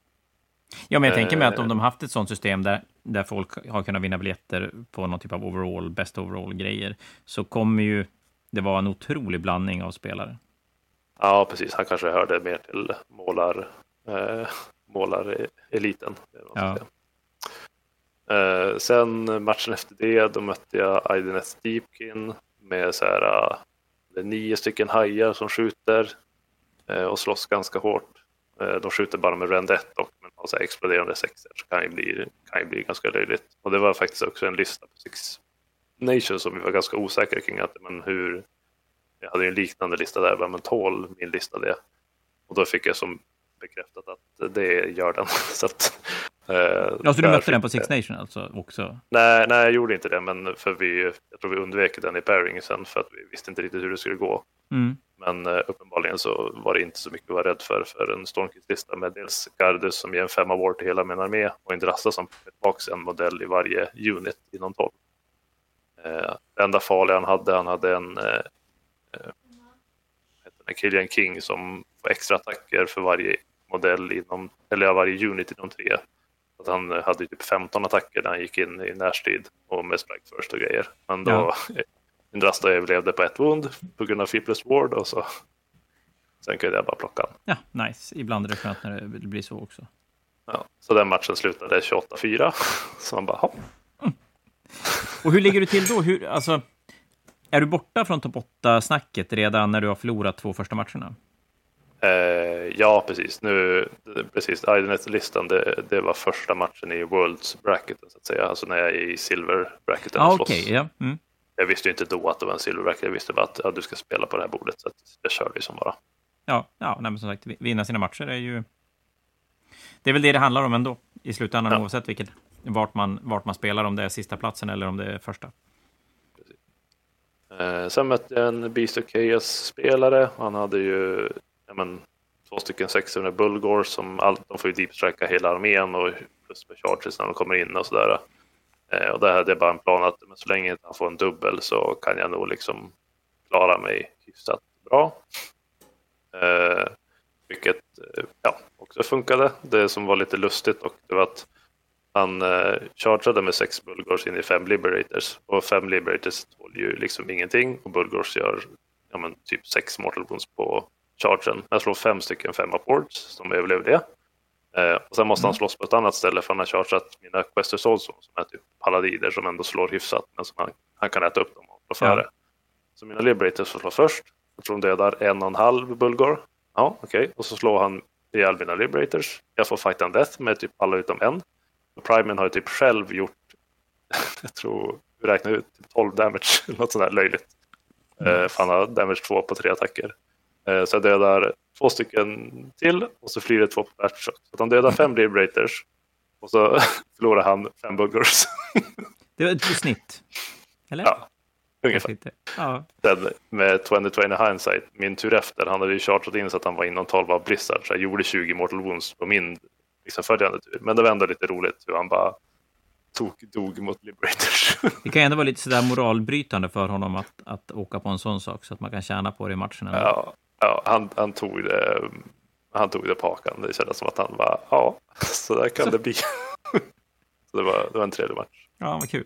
Ja, men jag tänker mig att om eh. de haft ett sånt system där, där folk har kunnat vinna biljetter på någon typ av overall, best overall-grejer, så kommer ju det vara en otrolig blandning av spelare. Ja, precis. Han kanske hörde mer till målar, eh, målareliten. Ja. Eh, sen matchen efter det, då mötte jag Aidenet Deepkin med så här, uh, nio stycken hajar som skjuter eh, och slåss ganska hårt. Eh, de skjuter bara med rend 1 och men har så här exploderande sexer så kan ju bli, kan ju bli ganska löjligt. Och det var faktiskt också en lista på Six Nations som vi var ganska osäkra kring. Att, men hur, jag hade ju en liknande lista där, men tål min lista det? Och då fick jag som bekräftat att det gör den. så att, eh, ja, så du mötte den på Six Nation alltså också? Nej, nej, jag gjorde inte det, men för vi, jag tror vi undvek den i pairing sen för att vi visste inte riktigt hur det skulle gå. Mm. Men eh, uppenbarligen så var det inte så mycket att vara rädd för för en Stormkit-lista med dels Gardus som ger en femma war till hela min armé och en Drassa som får tillbaka en modell i varje unit inom 12. Eh, det enda farliga han hade, han hade en eh, eh, Killian King som får extra attacker för varje modell inom, eller varje unit inom tre. Att han hade typ 15 attacker när han gick in i närstrid och med strike first och grejer. Men då ja. Indrasta överlevde på ett wound på grund av Fiples Ward och så sen kunde jag bara plocka han. Ja, nice. Ibland är det skönt när det blir så också. Ja, så den matchen slutade 28-4. Så man bara, hopp. Mm. Och hur ligger du till då? Hur, alltså, är du borta från topp 8-snacket redan när du har förlorat två första matcherna? Eh, ja, precis. Nu, precis, Idonet-listan, det, det, var första matchen i Worlds bracketen, så att säga. Alltså när jag är i silver bracketen ah, okay, yeah. mm. Jag visste ju inte då att det var en silver bracket. Jag visste bara att ja, du ska spela på det här bordet, så jag kör liksom bara. Ja, ja nej, men som sagt, vinna sina matcher är ju... Det är väl det det handlar om ändå, i slutändan, ja. oavsett vilket, vart, man, vart man spelar, om det är sista platsen eller om det är första. Eh, sen mötte jag en Beast of Chaos-spelare. Han hade ju ja, men, två stycken 600 Bulgor som allt, de får ju deepstracka hela armén och plus med charges när de kommer in och sådär. Eh, och där hade jag bara en plan att men så länge han får en dubbel så kan jag nog liksom klara mig hyfsat bra. Eh, vilket eh, ja, också funkade. Det som var lite lustigt och det var att han eh, chargeade med sex Bulgors in i fem Liberators och fem Liberators tål ju liksom ingenting och Bulgors gör ja, men, typ sex Mortal Wounds på chargen. Jag slår fem stycken fem upwards som överlever det. Eh, och sen måste mm. han slåss på ett annat ställe för han har chargat mina Quester Souls som är typ paladider som ändå slår hyfsat men som han, han kan äta upp dem och slå före. Så mina Liberators får slå först. Jag tror de dödar en och en halv Bulgor. Ja, okej. Okay. Och så slår han ihjäl mina Liberators. Jag får fight and death med typ alla utom en. Och Primen har ju typ själv gjort, jag tror, vi räknar ut, typ 12 damage, något sånt där löjligt. Mm. för han har damage 2 på tre attacker. Eh, så jag dödar två stycken till och så flyr det två på batch. Så han dödar fem Liberators och så förlorar han fem buggers. det var ett snitt, eller? Ja, ungefär. Ja. Sen med 2020 hindsight, min tur efter, han hade ju chartat in så att han var inom 12 av Blizzard, så jag gjorde 20 mortal wounds på min liksom, följande tur. Men det var ändå lite roligt hur han bara tog, dog mot Liberators. det kan ändå vara lite sådär moralbrytande för honom att, att åka på en sån sak så att man kan tjäna på det i matchen. Ja, ja, han, han, tog det, han tog det på hakan. Det kändes som att han var, ja, så där kan så. det bli. så det var, det var en trevlig match. Ja, vad kul.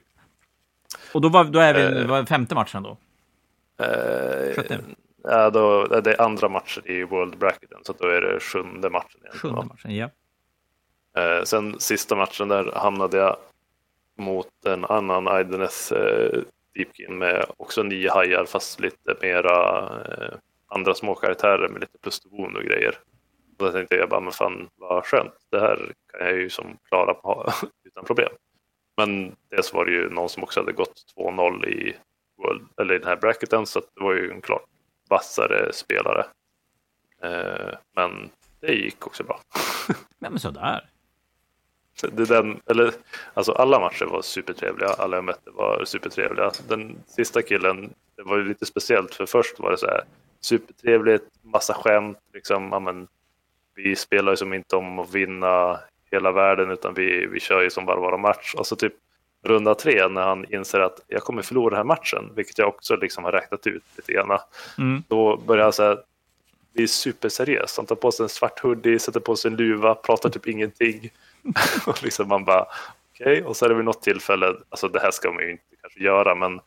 Och då, var, då är vi uh, var femte matchen då? Sjätte? Ja, då, det är andra matchen i World Bracketen, så då är det sjunde matchen. Igen, sjunde matchen, ja. Uh, sen sista matchen där hamnade jag mot en annan Ideneth uh, Deepkin med också nio hajar fast lite mera uh, andra små karaktärer med lite plus och grejer. Då tänkte jag bara, men fan vad skönt, det här kan jag ju som klara på, utan problem. Men dels var det ju någon som också hade gått 2-0 i, World, eller i den här bracketen så det var ju en klart vassare spelare. Eh, men det gick också bra. Nej men sådär. Det den, eller, alltså alla matcher var supertrevliga, alla jag mötte var supertrevliga. Den sista killen, det var ju lite speciellt för först var det så här supertrevligt, massa skämt, liksom, amen, vi spelar ju som inte om att vinna hela världen utan vi, vi kör ju som bara våra match. Och så typ runda tre när han inser att jag kommer förlora den här matchen, vilket jag också liksom har räknat ut lite grann. Mm. Då börjar han säga det är superseriöst. Han tar på sig en svart hoodie, sätter på sig en luva, pratar typ ingenting. och liksom man bara okej, okay. och så är det vid något tillfälle, alltså det här ska man ju inte kanske göra, men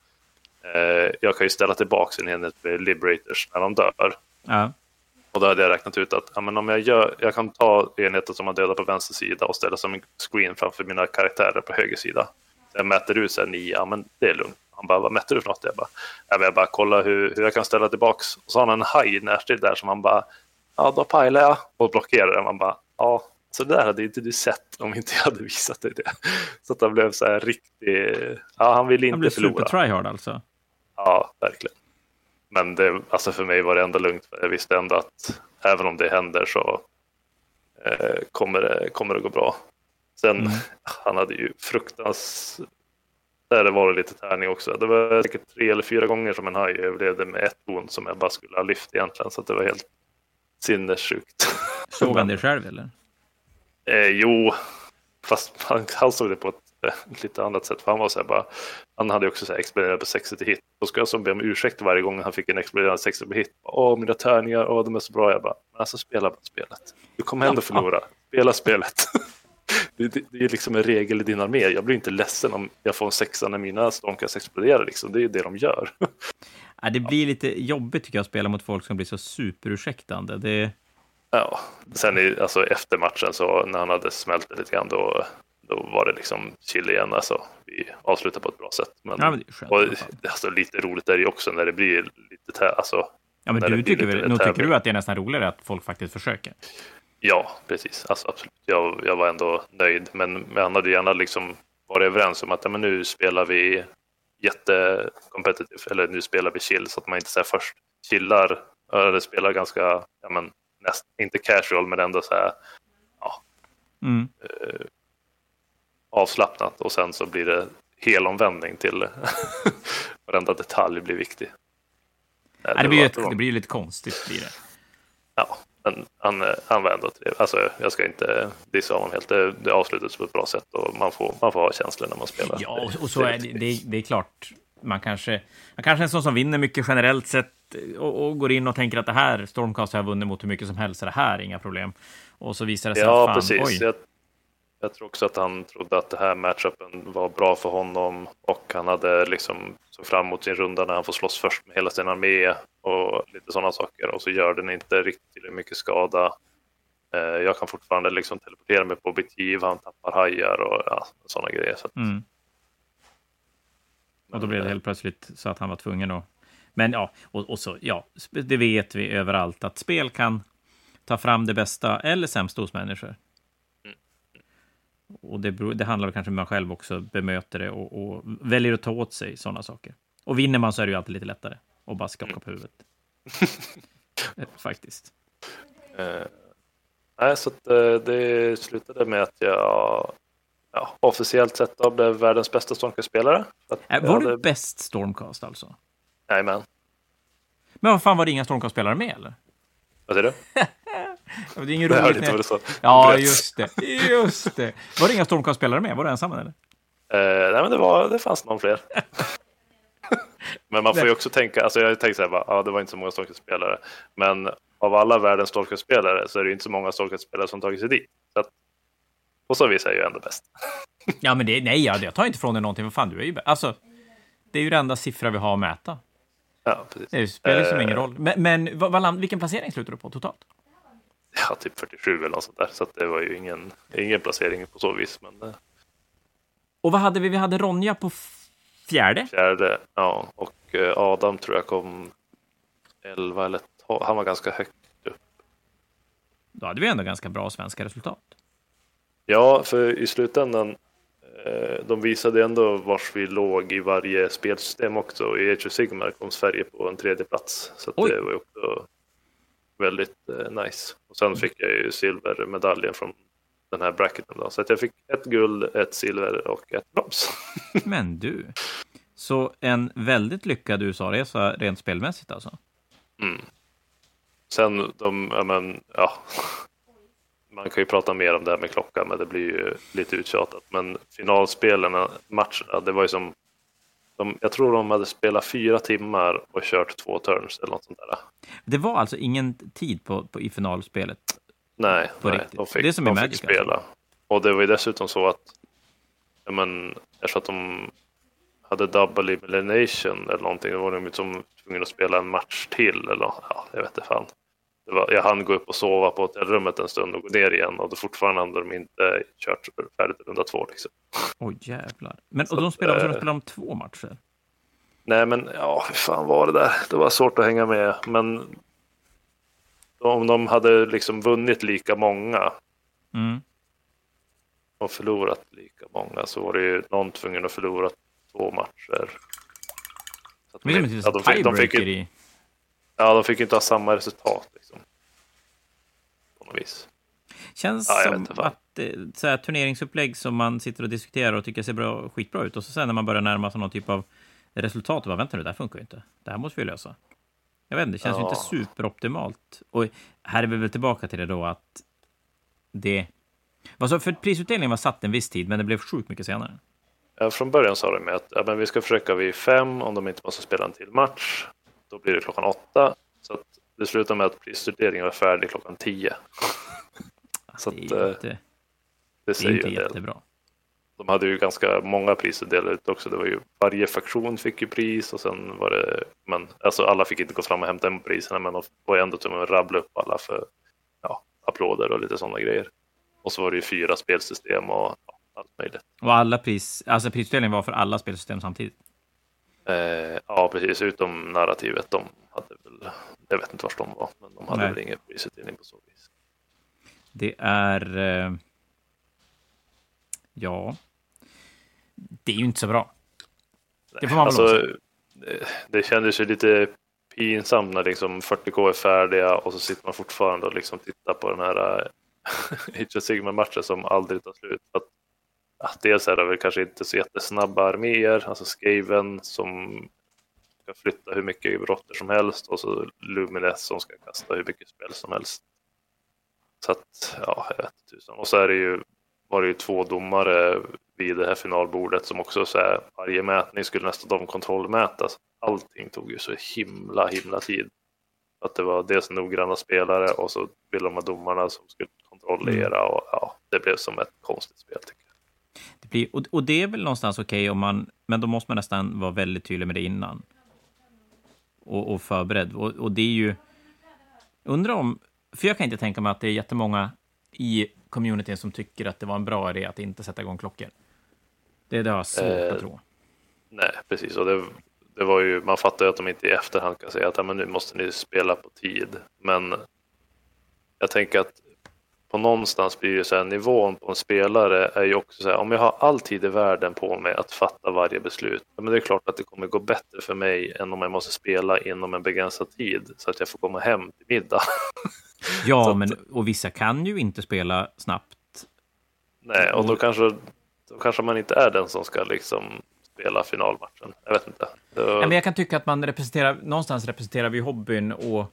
jag kan ju ställa tillbaka en enhet med Liberators när de dör. Ja. Och då hade jag räknat ut att ja, men om jag, gör, jag kan ta enheten som har dödat på vänster sida och ställa som en screen framför mina karaktärer på höger sida. Så jag mäter ut här nio, ja men det är lugnt. Han bara, vad mätte du för något? Jag bara, ja, jag bara kolla hur, hur jag kan ställa tillbaks. Och så har han en haj närstrid där som han bara, ja då pajlar jag och blockerar den. Man bara, ja så det där hade inte du sett om inte jag hade visat dig det. Så att han blev så här riktig, ja han ville inte förlora. Han blev super tryhard alltså? Ja, verkligen. Men det, alltså för mig var det ändå lugnt. För jag visste ändå att även om det händer så eh, kommer, det, kommer det gå bra. Sen, mm. han hade ju fruktansvärt där var det lite tärning också. Det var säkert tre eller fyra gånger som en haj överlevde med ett bon som jag bara skulle ha lyft egentligen. Så det var helt sinnessjukt. Såg han det själv eller? Eh, jo, fast han, han såg det på ett lite annat sätt. För han var så här bara, han hade också så här exploderat på 60 hit. Då ska jag som be om ursäkt varje gång han fick en exploderande 60 hit. Åh, mina tärningar, åh, de är så bra. Jag bara, men alltså spela bara spelet. Du kommer ändå förlora. Spela spelet. det, det, det, är liksom en regel i din armé. Jag blir inte ledsen om jag får en sexa när mina stormkast exploderar. Liksom. Det är ju det de gör. ja, det blir lite jobbigt tycker jag att spela mot folk som blir så superursäktande. Det... Ja, sen i, alltså, efter matchen så när han hade smält lite grann då då var det liksom chill igen. Alltså, vi avslutar på ett bra sätt. Men, ja, men skönt, och, alltså, lite roligt är det också när det blir lite alltså, Ja, men du tycker, väl, nog tycker du att det är nästan roligare att folk faktiskt försöker? Ja, precis. Alltså, absolut. Jag, jag var ändå nöjd, men, han hade gärna liksom varit överens om att ja, men nu spelar vi jättekompetitivt, eller nu spelar vi chill, så att man inte så här, först chillar, eller spelar ganska, ja, men, näst, inte casual, men ändå så här, ja, mm. Eh, avslappnat och sen så blir det helomvändning till varenda detalj blir viktig. Nej, det, det, blir ett, det blir lite konstigt. Blir det. Ja, men han, han var ändå trevlig. Alltså, jag ska inte dissa honom helt. Det, det avslutades på ett bra sätt och man får, man får ha känslor när man spelar. Ja, och, så är det, det, det är klart. Man kanske, man kanske är en sån som vinner mycket generellt sett och, och, går in och tänker att det här Stormcast har jag vunnit mot hur mycket som helst, så det här är inga problem. Och så visar det sig ja, att fan, precis. oj. Jag, jag tror också att han trodde att det här matchupen var bra för honom och han hade liksom såg fram emot sin runda när han får slåss först med hela sin armé och lite sådana saker och så gör den inte riktigt tillräckligt mycket skada. Eh, jag kan fortfarande liksom teleportera mig på objektiv, han tappar hajar och ja, sådana grejer. Så att... mm. Och då blev det helt plötsligt så att han var tvungen att... Men ja, och, och så, ja, det vet vi överallt att spel kan ta fram det bästa eller sämsta hos människor. Och det, det handlar kanske om man själv också bemöter det och, och, väljer att ta åt sig sådana saker. Och vinner man så är det ju alltid lite lättare att bara skaka på huvudet. Eh, faktiskt. Uh, nej, så att, uh, det slutade med att jag ja, officiellt sett då blev världens bästa Stormcast-spelare. Äh, var hade... du bäst Stormcast alltså? Jajamän. Men vad fan, var det inga Stormcast-spelare med eller? Vad säger du? det är ingen roligt. Det ja, just det. Just det. Var det inga Stormcast-spelare med? Var du ensam eller? Uh, nej, men det, var, det fanns någon fler. men man får ju också tänka, alltså jag tänkte så här, bara, ja, det var inte så många Stormcast-spelare. Men av alla världens Stormcast-spelare så är det inte så många Stormcast-spelare som tagit sig dit. Så att, på så vis är jag ju ändå bäst. ja, men det, nej, jag tar inte ifrån dig någonting. Vad fan, du är ju bäst. Alltså, det är ju den enda siffra vi har att mäta. Ja, precis. Det spelar liksom Eh, ingen roll. Men, men vad, vad, vilken placering slutar du på totalt? Ja, typ 47 eller något sånt där. Så det var ju ingen, ingen placering på så vis. Men eh, Och vad hade vi? Vi hade Ronja på fjärde. fjärde, ja. Och eh, Adam tror jag kom 11 eller 12. Han var ganska högt upp. Då hade vi ändå ganska bra svenska resultat. Ja, för i slutändan, eh, de visade ändå vars vi låg i varje spelsystem också. I Age of Sigmar kom Sverige på en tredje plats. Så det var ju också väldigt eh, nice. Och sen fick jag ju silvermedaljen från den här bracketen. Då. Så att jag fick ett guld, ett silver och ett brons. Men du. Så en väldigt lyckad USA-resa rent spelmässigt alltså? Mm. Sen de, ja men, ja. Man kan ju prata mer om det här med klockan, men det blir ju lite uttjatat. Men finalspelen, matcherna, det var ju som de, jag tror de hade spelat fyra timmar och kört två turns eller något sånt där. Det var alltså ingen tid på, på, i finalspelet? Nej, nej de fick, Det är som de Magic, fick spela. alltså. Och det var ju dessutom så att, ja men, jag tror att de hade double elimination eller någonting. Då var de ju som tvungna att spela en match till eller ja, jag vet inte fan. Var, jag hann gå upp och sova på hotellrummet en stund och gå ner igen och då fortfarande hade de inte kört färdigt runda två. Liksom. Oj, jävlar. Men, och de att, spelade, de eh, spelade om två matcher? Nej, men ja, hur fan var det där? Det var svårt att hänga med. Men om de hade liksom vunnit lika många Mm. och förlorat lika många så var det ju någon tvungen att förlora två matcher. Så att Men de, ja, de, fick, de, fick, ju- i... ja, de fick ju inte ha samma resultat. Liksom. På något vis. Känns Ja, som att eh, så här, turneringsupplägg som man sitter och diskuterar och tycker ser bra, skitbra ut och så sen när man börjar närma sig någon typ av resultat och bara vänta nu, det här funkar ju inte. Det här måste vi lösa. Jag vet inte, det känns ju Ja. inte superoptimalt. Och här är vi väl tillbaka till det då att det... Alltså för prisutdelningen var satt en viss tid, men det blev sjukt mycket senare. Ja, från början sa de att ja, men vi ska försöka vid fem om de inte måste spela en till match. Då blir det klockan åtta. Så att det slutade med att prisutdelningen var färdig klockan tio. Så det att, är eh, inte, Det det är säger ju inte jättebra. De hade ju ganska många priser delade ut också. Det var ju, varje faktion fick ju pris och sen var det, men alltså alla fick inte gå fram och hämta hem priserna men de var ändå tvungna att rabbla upp alla för ja, applåder och lite sådana grejer. Och så var det ju fyra spelsystem och ja, allt möjligt. Och alla pris, alltså prisutdelningen var för alla spelsystem samtidigt. Eh, ja, precis, utom narrativet. De hade väl, jag vet inte var de var, men de hade Nej. väl ingen prisutdelning på så vis. Det är... Eh, ja... Det är ju inte så bra. Det får man väl alltså, också. det, det kändes ju lite pinsamt när liksom 40K är färdiga och så sitter man fortfarande och liksom tittar på den här Age of Sigmar-matchen som aldrig tar slut. För att, dels är det väl kanske inte så jättesnabba arméer, alltså Skaven som ska flytta hur mycket råttor som helst och så Lumines som ska kasta hur mycket spel som helst. Så att, ja, jag vet tusan. Och så är det ju, var det ju två domare vid det här finalbordet som också så här, varje mätning skulle nästan de kontrollmätas. Allting tog ju så himla, himla tid. Att det var dels noggranna spelare och så ville de ha domarna som skulle kontrollera och ja, det blev som ett konstigt spel tycker jag. Det blir, och, och det är väl någonstans okej om man... Men då måste man nästan vara väldigt tydlig med det innan. Och, och förberedd. Och, och det är ju... Undrar om... För jag kan inte tänka mig att det är jättemånga i communityn som tycker att det var en bra idé att inte sätta igång klockor. Det, det har jag svårt Eh, att tro. Nej, precis. Och det, det var ju, man fattar ju att de inte i efterhand kan säga att men nu måste ni spela på tid. Men jag tänker att på någonstans blir ju så här, nivån på en spelare är ju också så här, om jag har all tid i världen på mig att fatta varje beslut, men det är klart att det kommer gå bättre för mig än om jag måste spela inom en begränsad tid så att jag får komma hem till middag. Ja, att- men och vissa kan ju inte spela snabbt. Nej, och då kanske, då kanske man inte är den som ska liksom spela finalmatchen. Jag vet inte. Det Ja, men jag kan tycka att man representerar, någonstans representerar vi hobbyn och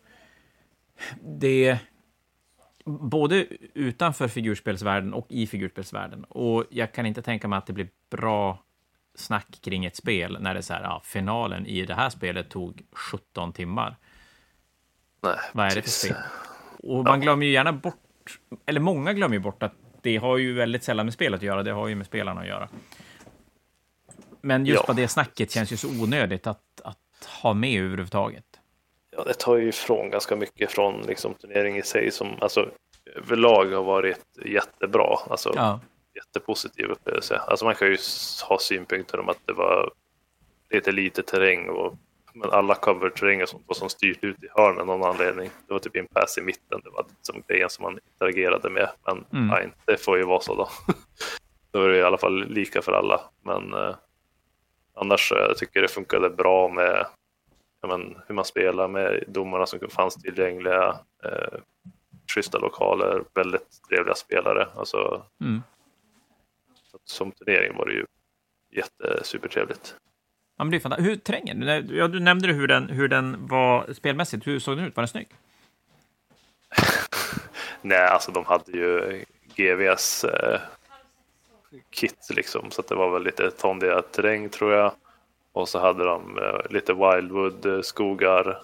det både utanför figurspelsvärlden och i figurspelsvärlden. Och jag kan inte tänka mig att det blir bra snack kring ett spel när det är så här, ja, finalen i det här spelet tog 17 timmar. nej, Vad är det för spel? Och man glömmer ju gärna bort, eller många glömmer ju bort att det har ju väldigt sällan med spelet att göra, det har ju med spelarna att göra. Men just Ja. bara det snacket känns ju så onödigt att, att ha med överhuvudtaget. Ja, det tar ju ifrån ganska mycket från liksom, turneringen i sig som alltså, överlag har varit jättebra. Alltså, Ja, jättepositiv upplevelse. Alltså man kan ju ha synpunkter om att det var lite lite terräng och men alla cover-terränger som var som styrt ut i hörnen av någon anledning. Det var typ en pass i mitten, det var som grejen som man interagerade med. Men Mm. nej, det får ju vara så då. då är det i alla fall lika för alla. Men eh, annars eh, jag tycker det funkade bra med men, hur man spelar med domarna som fanns tillgängliga. Eh, schyssta lokaler, väldigt trevliga spelare. Alltså, mm. som turnering var det ju jättesupertrevligt. ja men det är fantastiskt. Hur terrängen? Du- Ja, du nämnde hur den, hur den var spelmässigt. Hur såg den ut? Var den snygg? Nej, alltså de hade ju GVs eh, kit liksom, så att det var väl lite tondiga terräng tror jag. Och så hade de eh, lite wildwood eh, skogar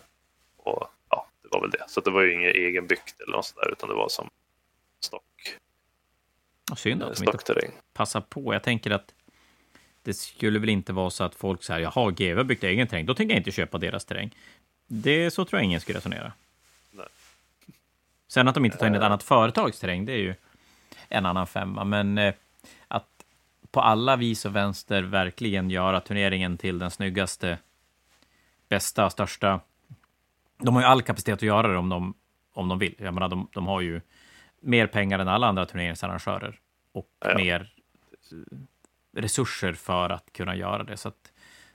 och ja, det var väl det. Så det var ju inget egenbyggt eller något sådär, utan det var som stock, Synd att de inte passar på. Jag tänker att det skulle väl inte vara så att folk säger jaha, GW har byggt egen terräng, då tänker jag inte köpa deras terräng. Det, så tror jag ingen skulle resonera. Nej. Sen att de inte tar in ett annat företags terräng, det är ju en annan femma. Men eh, på alla vis och vänster verkligen göra turneringen till den snyggaste, bästa, största. De har ju all kapacitet att göra det om de, om de vill. Jag menar, de, de har ju mer pengar än alla andra turneringsarrangörer och Ja. mer eh, resurser för att kunna göra det. Så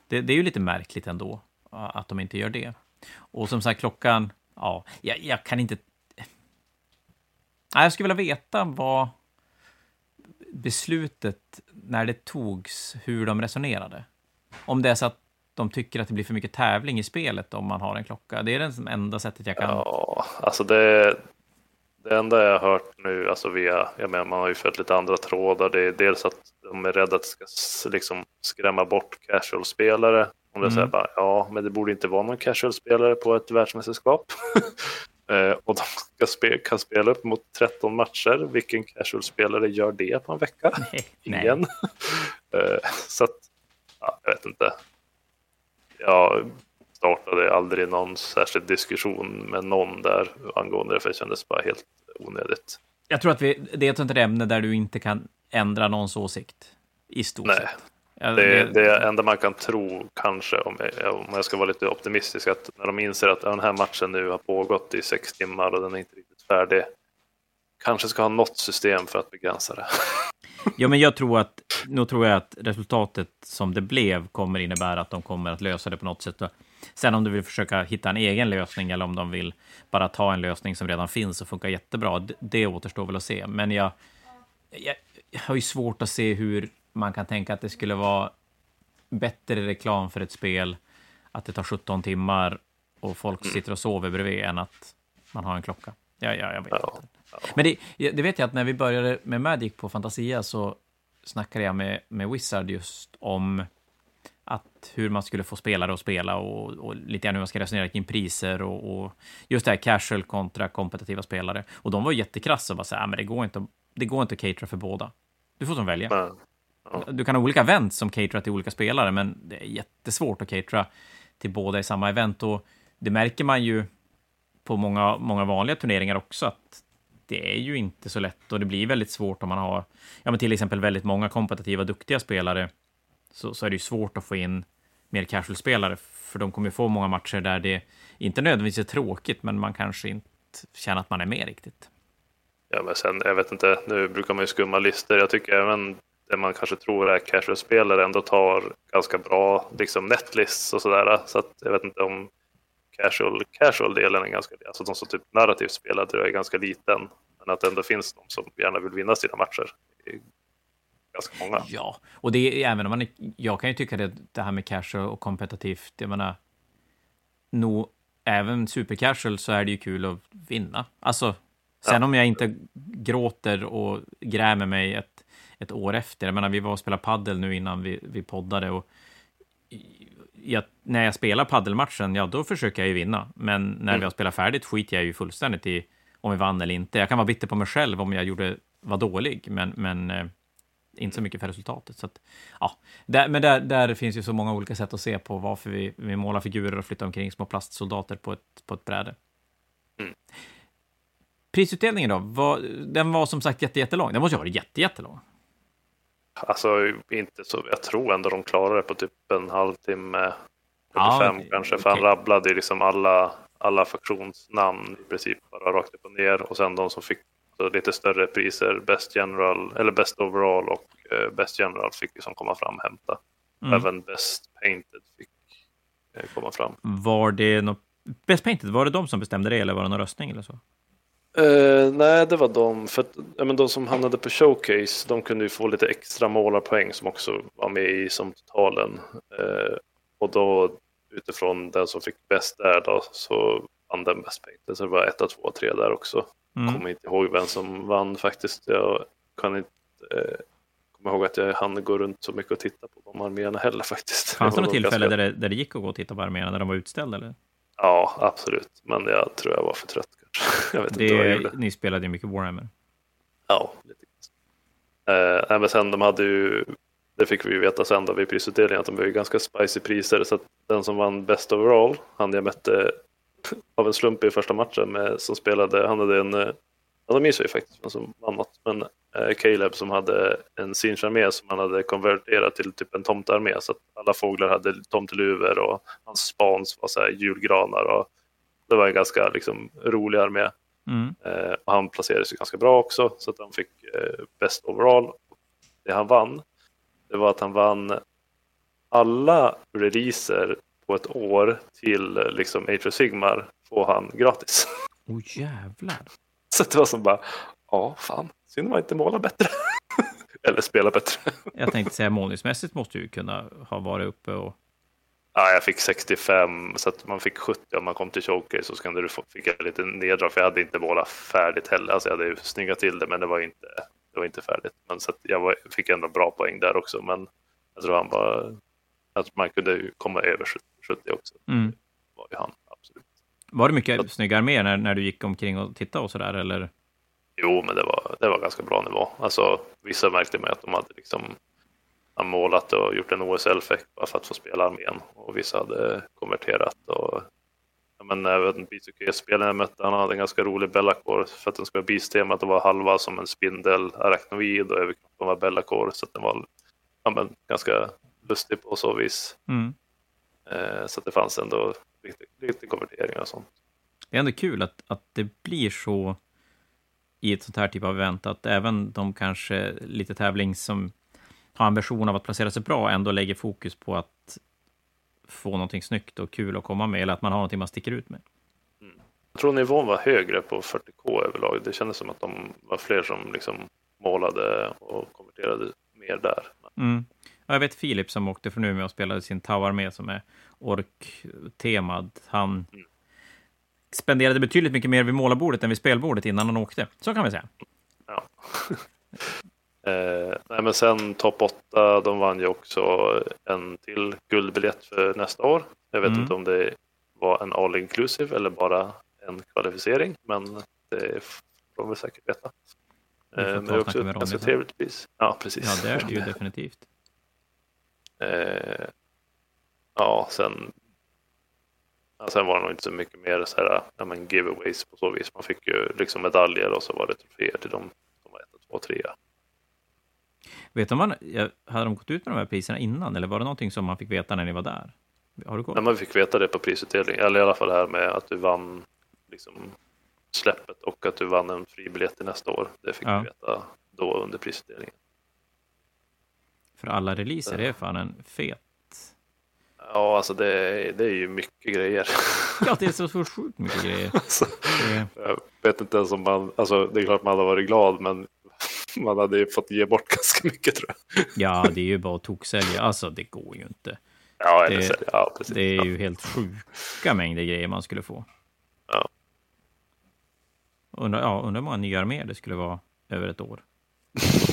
det, det är ju lite märkligt ändå eh, att de inte gör det. Och som sagt, klockan, ja, jag, jag kan inte... Nej, Jag skulle vilja veta vad beslutet, när det togs, hur de resonerade. Om det är så att de tycker att det blir för mycket tävling i spelet om man har en klocka. Det är det enda sättet jag kan... Ja, alltså det, det enda jag har hört nu, alltså via, jag menar, man har ju följt lite andra trådar, det är dels att de är rädda att det ska liksom skrämma bort casual-spelare. Om det Mm. säger bara, ja, men det borde inte vara någon casual-spelare på ett världsmästerskap. Eh, och de ska spe, kan spela upp mot 13 matcher. Vilken casual-spelare gör det på en vecka? Nej, nej. Ingen. Eh, Så att, ja, jag vet inte. Jag startade aldrig någon särskild diskussion med någon där angående det, för det kändes bara helt onödigt. Jag tror att vi, det är ett sånt ämne där du inte kan ändra någons åsikt. I stort Nej, sett. Det, det enda man kan tro, kanske, om jag, om jag ska vara lite optimistisk, att när de inser att den här matchen nu har pågått i sex timmar och den är inte riktigt färdig, kanske ska ha något system för att begränsa det. Ja, men jag tror att, nu tror jag att resultatet som det blev kommer innebära att de kommer att lösa det på något sätt. Sen om du vill försöka hitta en egen lösning eller om de vill bara ta en lösning som redan finns och funkar jättebra, det, det återstår väl att se. Men jag, jag, jag har ju svårt att se hur man kan tänka att det skulle vara bättre reklam för ett spel att det tar 17 timmar och folk sitter och sover bredvid än att man har en klocka. Ja, ja, jag vet Ja, inte. Men det, det vet jag att när vi började med Magic på Fantasia så snackade jag med, med Wizard just om att hur man skulle få spelare att spela och, och lite grann hur man ska resonera kring priser och, och just det här casual kontra kompetitiva spelare. Och de var jättekrassa och bara så här, "Ah, men det går inte, det går inte att catera för båda. Du får som välja. Du kan ha olika event som caterar till olika spelare, men det är jättesvårt att catera till båda i samma event. Och det märker man ju på många, många vanliga turneringar också, att det är ju inte så lätt och det blir väldigt svårt om man har, ja men till exempel väldigt många kompetitiva, duktiga spelare, så, så är det ju svårt att få in mer casual-spelare, för de kommer ju få många matcher där det inte nödvändigtvis är tråkigt, men man kanske inte känner att man är med riktigt. Ja, men sen, jag vet inte, nu brukar man ju skumma listor. Jag tycker även det man kanske tror är casual-spelare ändå tar ganska bra liksom netlists och sådär. Så att jag vet inte om casual, casual-delen är ganska, alltså de som typ narrativt spelar tror jag är ganska liten. Men att det ändå finns de som gärna vill vinna sina matcher. Ganska många. Ja, och det är även om man, är- jag kan ju tycka det, det här med casual och kompetitivt, jag menar, nog, även supercasual så är det ju kul att vinna. Alltså, sen Ja. om jag inte gråter och grämer mig ett, ett år efter, jag menar, vi var och spelade paddel nu innan vi, vi poddade och jag, när jag spelar paddelmatchen, ja, då försöker jag ju vinna. Men när Mm. vi har spelat färdigt skiter jag ju fullständigt i om vi vann eller inte. Jag kan vara bitter på mig själv om jag gjorde, var dålig, men, men eh, inte så mycket för resultatet. Så att, ja. där, men där, där finns ju så många olika sätt att se på varför vi, vi målar figurer och flyttar omkring små plastsoldater på ett, på ett bräde. Mm. Prisutdelningen då, var, den var som sagt jätte, jättelång. Den måste ju ha varit jätte, jättelång. Alltså inte så, jag tror ändå de klarade det på typ en halvtimme, 45 Ja, kanske, för han okej. rabblade ju liksom alla, alla faktionsnamn i princip bara rakt upp och ner och sen de som fick så lite större priser, Best General, eller Best Overall och eh, Best General fick ju som komma fram och hämta. Mm. Även Best Painted fick eh, komma fram. Var det något... Best Painted, var det de som bestämde det eller var det någon röstning eller så? Eh, nej, det var de. För att, ja, men de som hamnade på showcase, de kunde ju få lite extra målarpoäng som också var med i som totalen. Eh, och då utifrån den som fick bäst där då, så vann den bäst painted. Så det var 1, 2, 3 där också. Mm. Kommer inte ihåg vem som vann faktiskt. Jag kan inte eh, komma ihåg att jag hann gå runt så mycket och titta på de arméerna heller faktiskt. Fanns det något tillfälle där det, där det gick att gå och titta på arméerna när de var utställda? Eller? Ja, absolut. Men jag tror jag var för trött. Jag vet inte vad jag gjorde. Det, ni spelade ju mycket Warhammer. Ja. Eh, nej, men sen de hade ju, det fick vi ju veta sen då vid prisutdelningen, att de var ju ganska spicy priser. Så att den som vann Best Overall, han jag mötte av en slump i första matchen med, som spelade, han hade en, eh, ja, de minns ju faktiskt vem som vann något, men eh, Caleb som hade en Sinch-armé som han hade konverterat till typ en tomtearmé så att alla fåglar hade tomteluvor och hans spans var så här julgranar och det var en ganska liksom, rolig armé. Mm. Eh, och han placerade sig ganska bra också så att han fick eh, best overall. Det han vann, det var att han vann alla releaser på ett år till liksom Age of Sigmar får han gratis. Oh jävlar. Så det var som bara, ja fan, synd man inte målar bättre. Eller spela bättre. Jag tänkte säga målningsmässigt måste du kunna ha varit uppe och... Ja, jag fick 65 så att man fick 70 om man kom till showcase så skulle du få, fick jag lite neddrag för jag hade inte målat färdigt heller. Alltså jag hade ju snyggat till det men det var inte, det var inte färdigt. Men så jag var, fick ändå bra poäng där också. Men jag tror han var, att man kunde komma över 70, 70 också. Mm. Det var ju han, absolut. Var det mycket snygga arméer när, när du gick omkring och tittade och sådär? Eller? Jo, men det var, det var ganska bra nivå. Alltså vissa märkte man att de hade liksom han målat och gjort en OSL-effekt bara för att få spela armén. Och vissa hade konverterat. Och, ja, men även B2K-spelaren jag mötte, han hade en ganska rolig Bellacore för att den skulle ha Beast-temat och var halva som en spindel, arachnoid och överkroppen var Bellacore. Så att den var ja, men, ganska lustig på så vis. Mm. Eh, så att det fanns ändå lite, lite konverteringar och sånt. Det är ändå kul att, att det blir så i ett sånt här typ av event, att även de kanske lite tävlings som har ambition av att placera sig bra ändå lägger fokus på att få någonting snyggt och kul att komma med, eller att man har någonting man sticker ut med. Jag tror nivån var högre på 40K överlag. Det kändes som att de var fler som liksom målade och konverterade mer där. Mm. Ja, jag vet Filip som åkte från Umeå och spelade sin Tau-armé som är ork-temad. Han Mm. spenderade betydligt mycket mer vid målarbordet än vid spelbordet innan han åkte. Så kan vi säga. Ja. eh, nej, men sen topp 8, de vann ju också en till guldbiljett för nästa år. Jag vet Mm. inte om det var en all inclusive eller bara en kvalificering, men det får de väl säkert veta. Eh, men det är också ett ganska trevligt pris. Ja, precis. Ja, det är det ju definitivt. Eh, ja, sen, ja, sen var det nog inte så mycket mer så här, ja, men giveaways på så vis. Man fick ju liksom medaljer och så var det troféer till dem som var 1, 2, 3. Vet om man, ja, hade de gått ut med de här priserna innan, eller var det någonting som man fick veta när ni var där? Har du koll? När man fick veta det på prisutdelningen, eller i alla fall det här med att du vann liksom, släppet och att du vann en fribiljett till nästa år. Det fick Ja. vi veta då under prisutdelningen. För alla releaser är fan en fet... Ja, alltså det, är- det är ju mycket grejer. Ja, det är så, så sjukt mycket grejer. Alltså, Det, jag vet inte ens om man, alltså det är klart man hade varit glad, men man hade ju fått ge bort ganska mycket tror jag. ja, det är ju bara att toksälja. Alltså, det går ju inte. Ja, Det- så, ja precis. Det är ju helt sjuka mängder grejer man skulle få. Ja. Undrar, ja, undrar hur många nya arméer det skulle vara över ett år.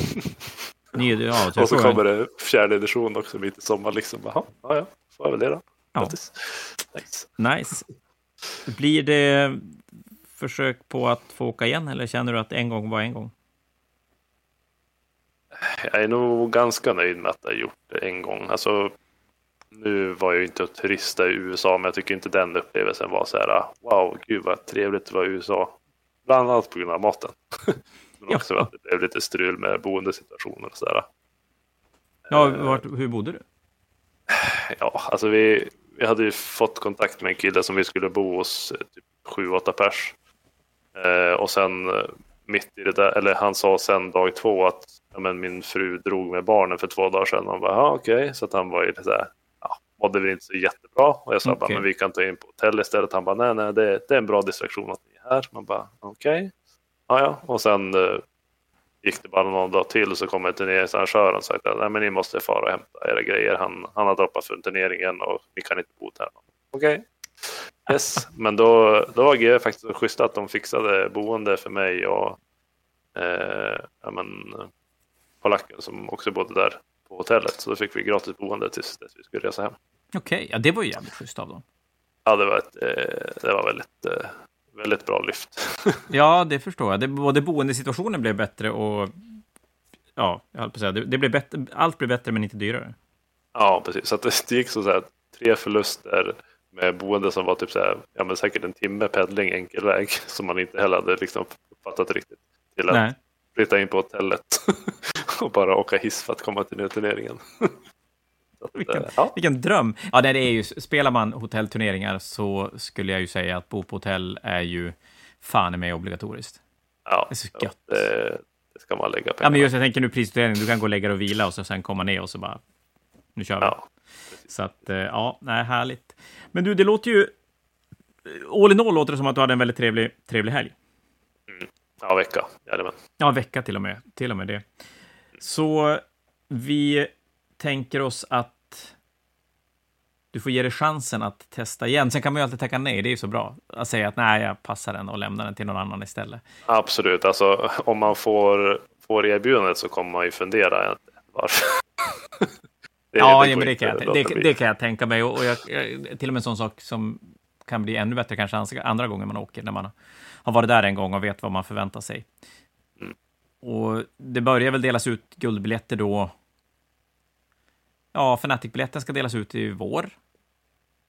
Ny, ja, Och så kommer det fjärde edition också mitt i sommar. Liksom. Jaha, ja, ja, får jag väl det då. Ja. Nice. Nice. Blir det försök på att få åka igen, eller känner du att en gång var en gång? Jag är nog ganska nöjd med att jag gjort det en gång. Alltså, nu var jag ju inte att turista i USA, men jag tycker inte den upplevelsen var så här, wow, gud vad trevligt det var i USA. Bland annat på grund av maten. men också Ja. att det blev lite strul med boendesituationer och sådär. Ja, vart, hur bodde du? Ja, alltså vi, vi hade ju fått kontakt med en kille som vi skulle bo hos, eh, typ sju, åtta pers. Eh, och sen eh, mitt i det där, eller han sa sen dag två att ja, men min fru drog med barnen för två dagar sedan. Och bara, ja okej, så att han var ju så här, ja, mådde väl inte så jättebra. Och jag sa bara, Okej. men vi kan ta in på hotell istället. Han bara, nej, nej, det, det är en bra distraktion att ni är här. Man bara, okej. Ja, ja, och sen eh, gick det bara någon dag till så kom en turneringsarrangören och sa att nej, men ni måste fara och hämta era grejer. Han, han har droppat för turneringen och ni kan inte bo här. Okej. Yes, men då, då var GV faktiskt så schyssta att de fixade boende för mig och eh, ja, men, polacken som också bodde där på hotellet. Så då fick vi gratis boende tills dess vi skulle resa hem. Okej, ja, det var ju jävligt schysst av dem. Ja, det var, ett, eh, det var väldigt, eh, väldigt bra lyft. Ja, det förstår jag. Det, både boendesituationen blev bättre och... Ja, jag höll på att säga, det, det blev bättre, allt blev bättre men inte dyrare. Ja, precis. Så att det, det gick så, så här, tre förluster med boende som var typ så här, ja, men säkert en timme pendling enkel väg som man inte heller hade liksom uppfattat riktigt. Till att Nej. flytta in på hotellet och bara åka hiss för att komma till turneringen. Att, Vilken- eh, ja, Vilken dröm! Ja, nej, det är ju, spelar man hotellturneringar så skulle jag ju säga att bo på hotell är ju fan med obligatoriskt. ja, Det är så ja, gött. det, det ska man lägga Ja, pengar men just jag tänker nu pristurnering, du kan gå och lägga dig och vila och så sen komma ner och så bara, nu kör vi. Ja, Så att, eh, ja, nej, härligt. Men du, det låter ju, all in all låter det som att du hade en väldigt trevlig, trevlig helg. ja, vecka. Jajamän. Ja, vecka till och med, till och med det. Så vi tänker oss att du får ge dig chansen att testa igen. Sen kan man ju alltid tacka nej, det är ju så bra. Att säga att nej, jag passar den och lämnar den till någon annan istället. Absolut, alltså om man får, får erbjudandet så kommer man ju fundera varför. Det- ja, det men det kan, jag, det, det kan jag tänka mig. Och jag, jag, till och med en sån sak som kan bli ännu bättre kanske andra, gånger man åker, när man har varit där en gång och vet vad man förväntar sig. Mm. Och det börjar väl delas ut guldbiljetter då. Ja, Fnatic-biljetten ska delas ut i vår.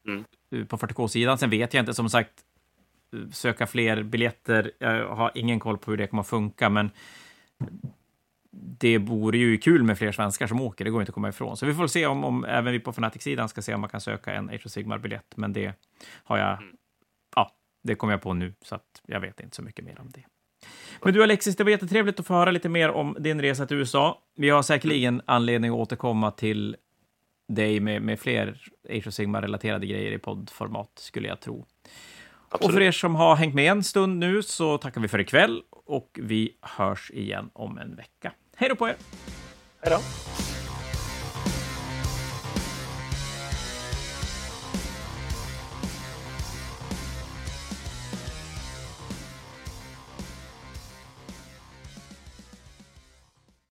Mm. På 40K-sidan. Sen vet jag inte, som sagt, söka fler biljetter. Jag har ingen koll på hur det kommer att funka, men det vore ju kul med fler svenskar som åker, det går inte att komma ifrån. Så vi får se om, om även vi på Fnatic-sidan ska se om man kan söka en Age of Sigmar-biljett, men det har jag, Mm. ja, det kommer jag på nu, så att jag vet inte så mycket mer om det. Men du Alexis, det var jättetrevligt att få höra lite mer om din resa till USA. Vi har säkerligen anledning att återkomma till dig med, med fler Age of Sigmar-relaterade grejer i poddformat, skulle jag tro. Och Absolut. för er som har hängt med en stund nu så tackar vi för ikväll och vi hörs igen om en vecka. Hej då på er! Hej då!